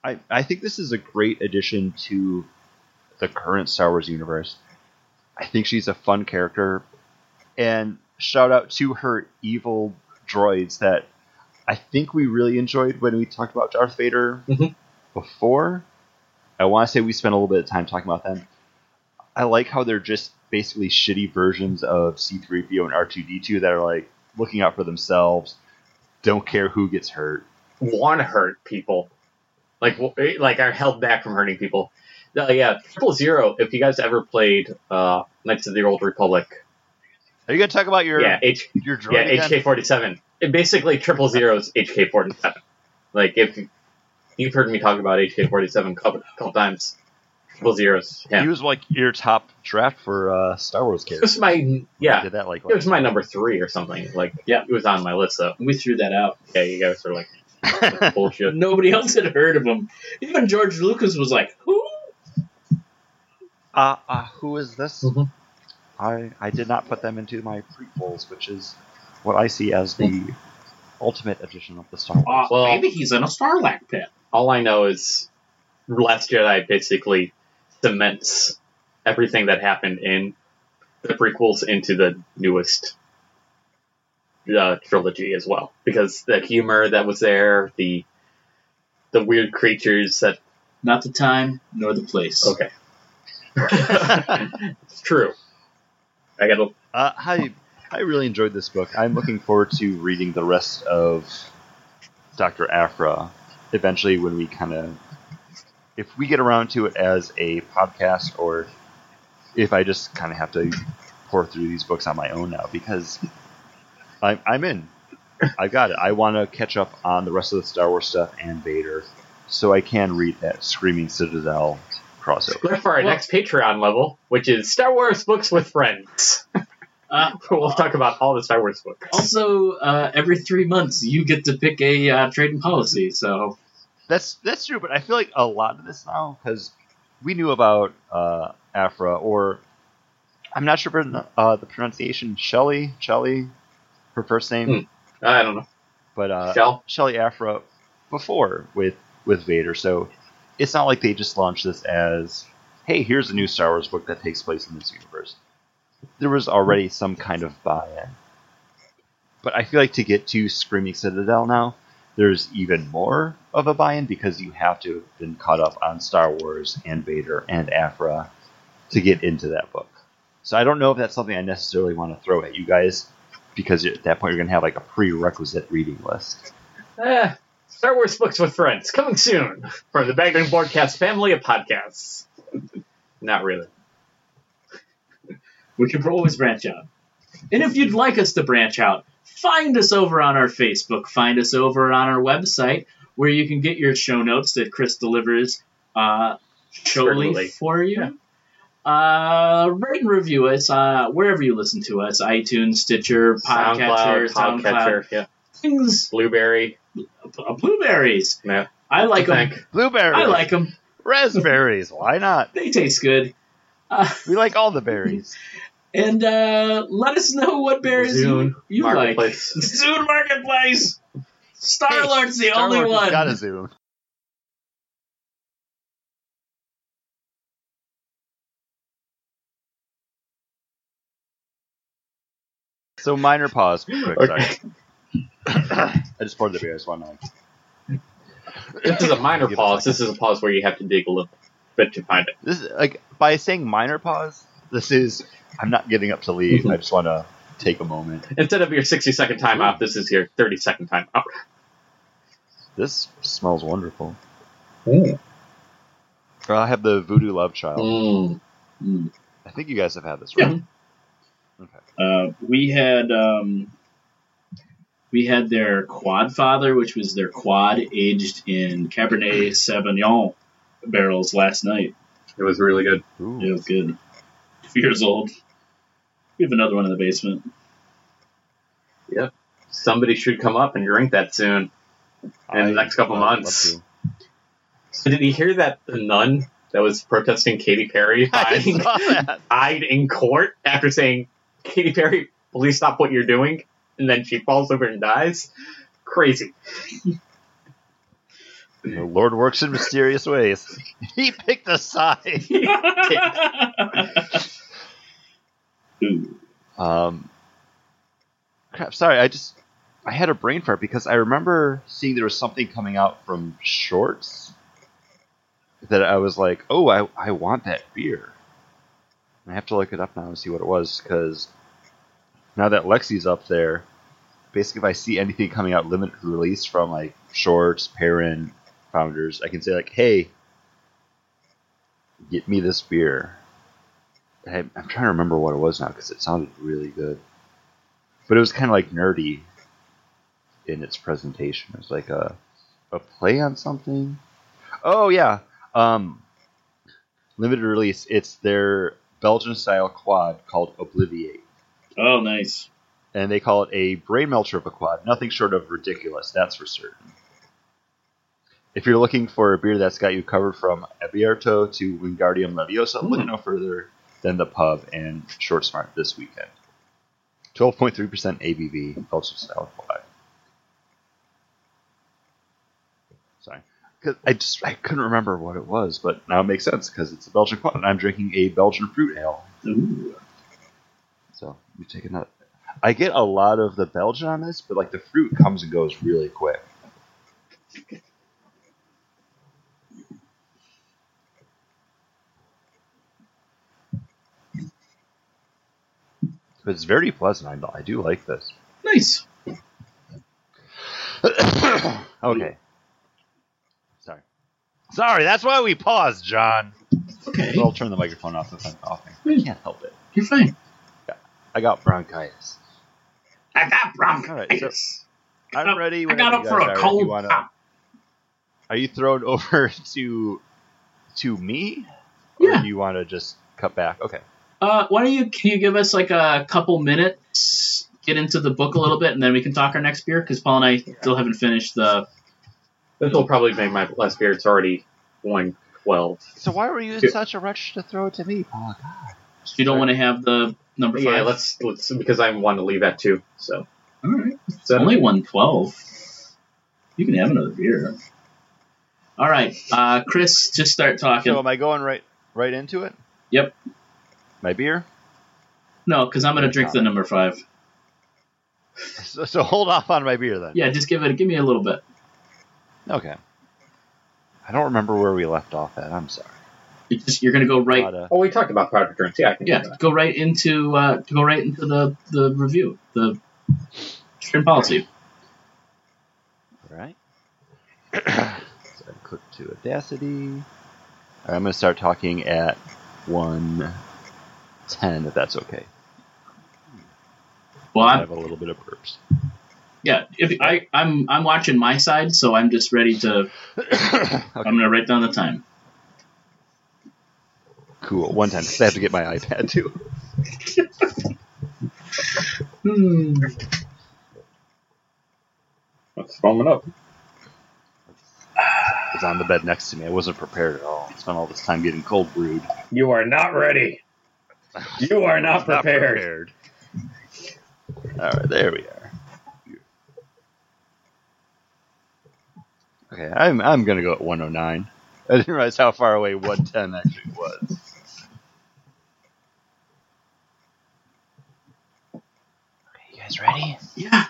I I think this is a great addition to the current Star Wars universe. I think she's a fun character, and shout out to her evil droids that I think we really enjoyed when we talked about Darth Vader Mhm. before. I want to say we spent a little bit of time talking about them. I like how they're just basically shitty versions of C3PO and R2D2 that are like looking out for themselves, don't care who gets hurt. Want to hurt people, like like are held back from hurting people. Uh, yeah, Triple Zero. If you guys ever played uh, Knights of the Old Republic, Are you gonna talk about your yeah, H your droid yeah? HK forty seven. Basically, Triple Zero's HK forty seven. Like if you've heard me talk about HK forty seven a couple, couple times, Triple Zero's He him. was like your top draft for uh, Star Wars It characters. was my yeah. did that like It was my number three or something. Like Yeah. it was on my list though. We threw that out. Yeah, you guys are like bullshit. Nobody else had heard of him. Even George Lucas was like, "Who?" uh, uh, who is this? Mhm. I I did not put them into my prequels, which is what I see as the ultimate edition of the Star Wars. Uh, Well- maybe he's in a Sarlacc pit. All I know is Last Jedi basically cements everything that happened in the prequels into the newest uh, trilogy as well, because the humor that was there, the the weird creatures that Not the time nor the place. okay, it's true. I gotta Uh, I I really enjoyed this book. I'm looking forward to reading the rest of Doctor Aphra eventually when we kind of if we get around to it as a podcast or if I just kind of have to pour through these books on my own now because I'm I'm in. I got it. I want to catch up on the rest of the Star Wars stuff and Vader so I can read that Screaming Citadel crossover. look for our Well- next Patreon level, which is Star Wars books with friends. Uh, we'll talk about all the Star Wars books. also, uh, every three months you get to pick a uh, trading policy. So That's that's true, but I feel like a lot of this now because we knew about uh, Aphra, or I'm not sure for uh, the pronunciation Chelli, Chelli, her first name, Hmm. I don't know. but uh, Shell. Chelli Aphra before with with Vader. So it's not like they just launched this as, hey, here's a new Star Wars book that takes place in this universe. There was already some kind of buy-in, but I feel like to get to Screaming Citadel now, there's even more of a buy-in because you have to have been caught up on Star Wars and Vader and Aphra to get into that book. So I don't know if that's something I necessarily want to throw at you guys because at that point you're going to have like a prerequisite reading list. Eh, Star Wars books with friends coming soon from the Bagging Broadcast family of podcasts. Not really. We can always branch out. And if you'd like us to branch out, find us over on our Facebook, find us over on our website, where you can get your show notes that Chris delivers uh, showly Certainly. for you. Uh, rate and review us uh, wherever you listen to us: iTunes, Stitcher, Podcatcher, SoundCloud, SoundCloud, Podcatcher, yeah. things. Blueberry. Uh, blueberries. Yeah. I like them. Blueberries. I like them. raspberries. Why not? They taste good. Uh, We like all the berries. and uh, let us know what berries you, Zune you like. Marketplace. Zune Marketplace. Star Lord's the only Star Wars has one. Got a zoom. So minor pause. Quick, Okay. sorry. I just poured the beer. I just want to. This is a minor Give it a pause. This is a pause where you have to dig a little bit to find it. This is like by saying minor pause. This is. I'm not getting up to leave. I just want to take a moment. Instead of your 60 second timeout, this is your 30 second timeout. This smells wonderful. Ooh. I have the Voodoo Love Child. Mm. Mm. I think you guys have had this, Yeah. Okay. Uh, we had um, we had their quad father, which was their quad aged in Cabernet Sauvignon barrels last night. It was really good. Ooh. It was good. Two years old. We have another one in the basement. Yep. Somebody should come up and drink that soon. in the next couple months. So did you hear that the nun that was protesting Katy Perry I hiding, saw that. died in court after saying, Katy Perry, please stop what you're doing? And then she falls over and dies? Crazy. The Lord works in mysterious ways. He picked a side. Um, crap. Sorry, I just I had a brain fart because I remember seeing there was something coming out from Shorts that I was like, oh, I I want that beer. I have to look it up now and see what it was because now that Lexi's up there, basically if I see anything coming out limited release from like Shorts, Perrin, Founders, I can say like, hey, get me this beer. I, I'm trying to remember what it was now because it sounded really good, but it was kind of like nerdy in its presentation. It was like a a play on something. Oh yeah, um, limited release. It's their Belgian style quad called Obliviate, Oh, nice. and they call it a brain melter of a quad. Nothing short of ridiculous, that's for certain. If you're looking for a beer that's got you covered from Abierto to Wingardium Leviosa, look Hmm. no further than the pub and Short Smart this weekend. 12.3% ABV, Belgian style quad. Sorry. 'Cause I just I couldn't remember what it was, but now it makes sense because it's a Belgian quad, and I'm drinking a Belgian fruit ale. Ooh. So you take another. I get a lot of the Belgian on this, but like the fruit comes and goes really quick. But it's very pleasant. I, I do like this. Nice. okay. Sorry. Sorry, that's why we paused, John. Okay. So I'll turn the microphone off if I'm coughing. I can't help it. You're fine. Yeah, I got bronchitis. I got bronchitis. I'm got- ready. I got up for a. Cold wanna, are you thrown over to to me, or Yeah. do you want to just cut back? Okay. Uh, why don't you can you give us like a couple minutes, get into the book a little bit, and then we can talk our next beer because Paul and I still haven't finished the. This will probably make my last beer. It's already 112. So why were you in Yeah. such a rush to throw it to me? Oh God. You don't want to have the number five. Yeah, let's, let's, because I want to leave at 2. So, All right. It's So- only one twelve. You can have another beer. All right, uh, Chris, just start talking. So am I going right right into it? Yep. My beer. no, because I'm gonna drink the number five. So, so hold off on my beer then. Yeah, just give it. Give me a little bit. Okay. I don't remember where we left off at. I'm sorry. You just you're gonna go right. But, uh, oh, we talked about product drinks. Yeah, I can Yeah, go right into uh, go right into the the review, the string policy. All right. so I click to Audacity. All right, I'm going to start talking at 110, if that's okay. Well, I have a little bit of burps. yeah, if I I'm I'm watching my side, so I'm just ready to. okay. I'm gonna write down the time. Cool. 110. I have to get my iPad too. Hmm. Let's foam it up. It's on the bed next to me. I wasn't prepared at all. I spent all this time getting cold brewed. You are not ready. You are not Not prepared. prepared. All right, there we are. Okay, I'm I'm gonna go at 109. I didn't realize how far away 110 actually was. Okay, you guys ready? Yeah.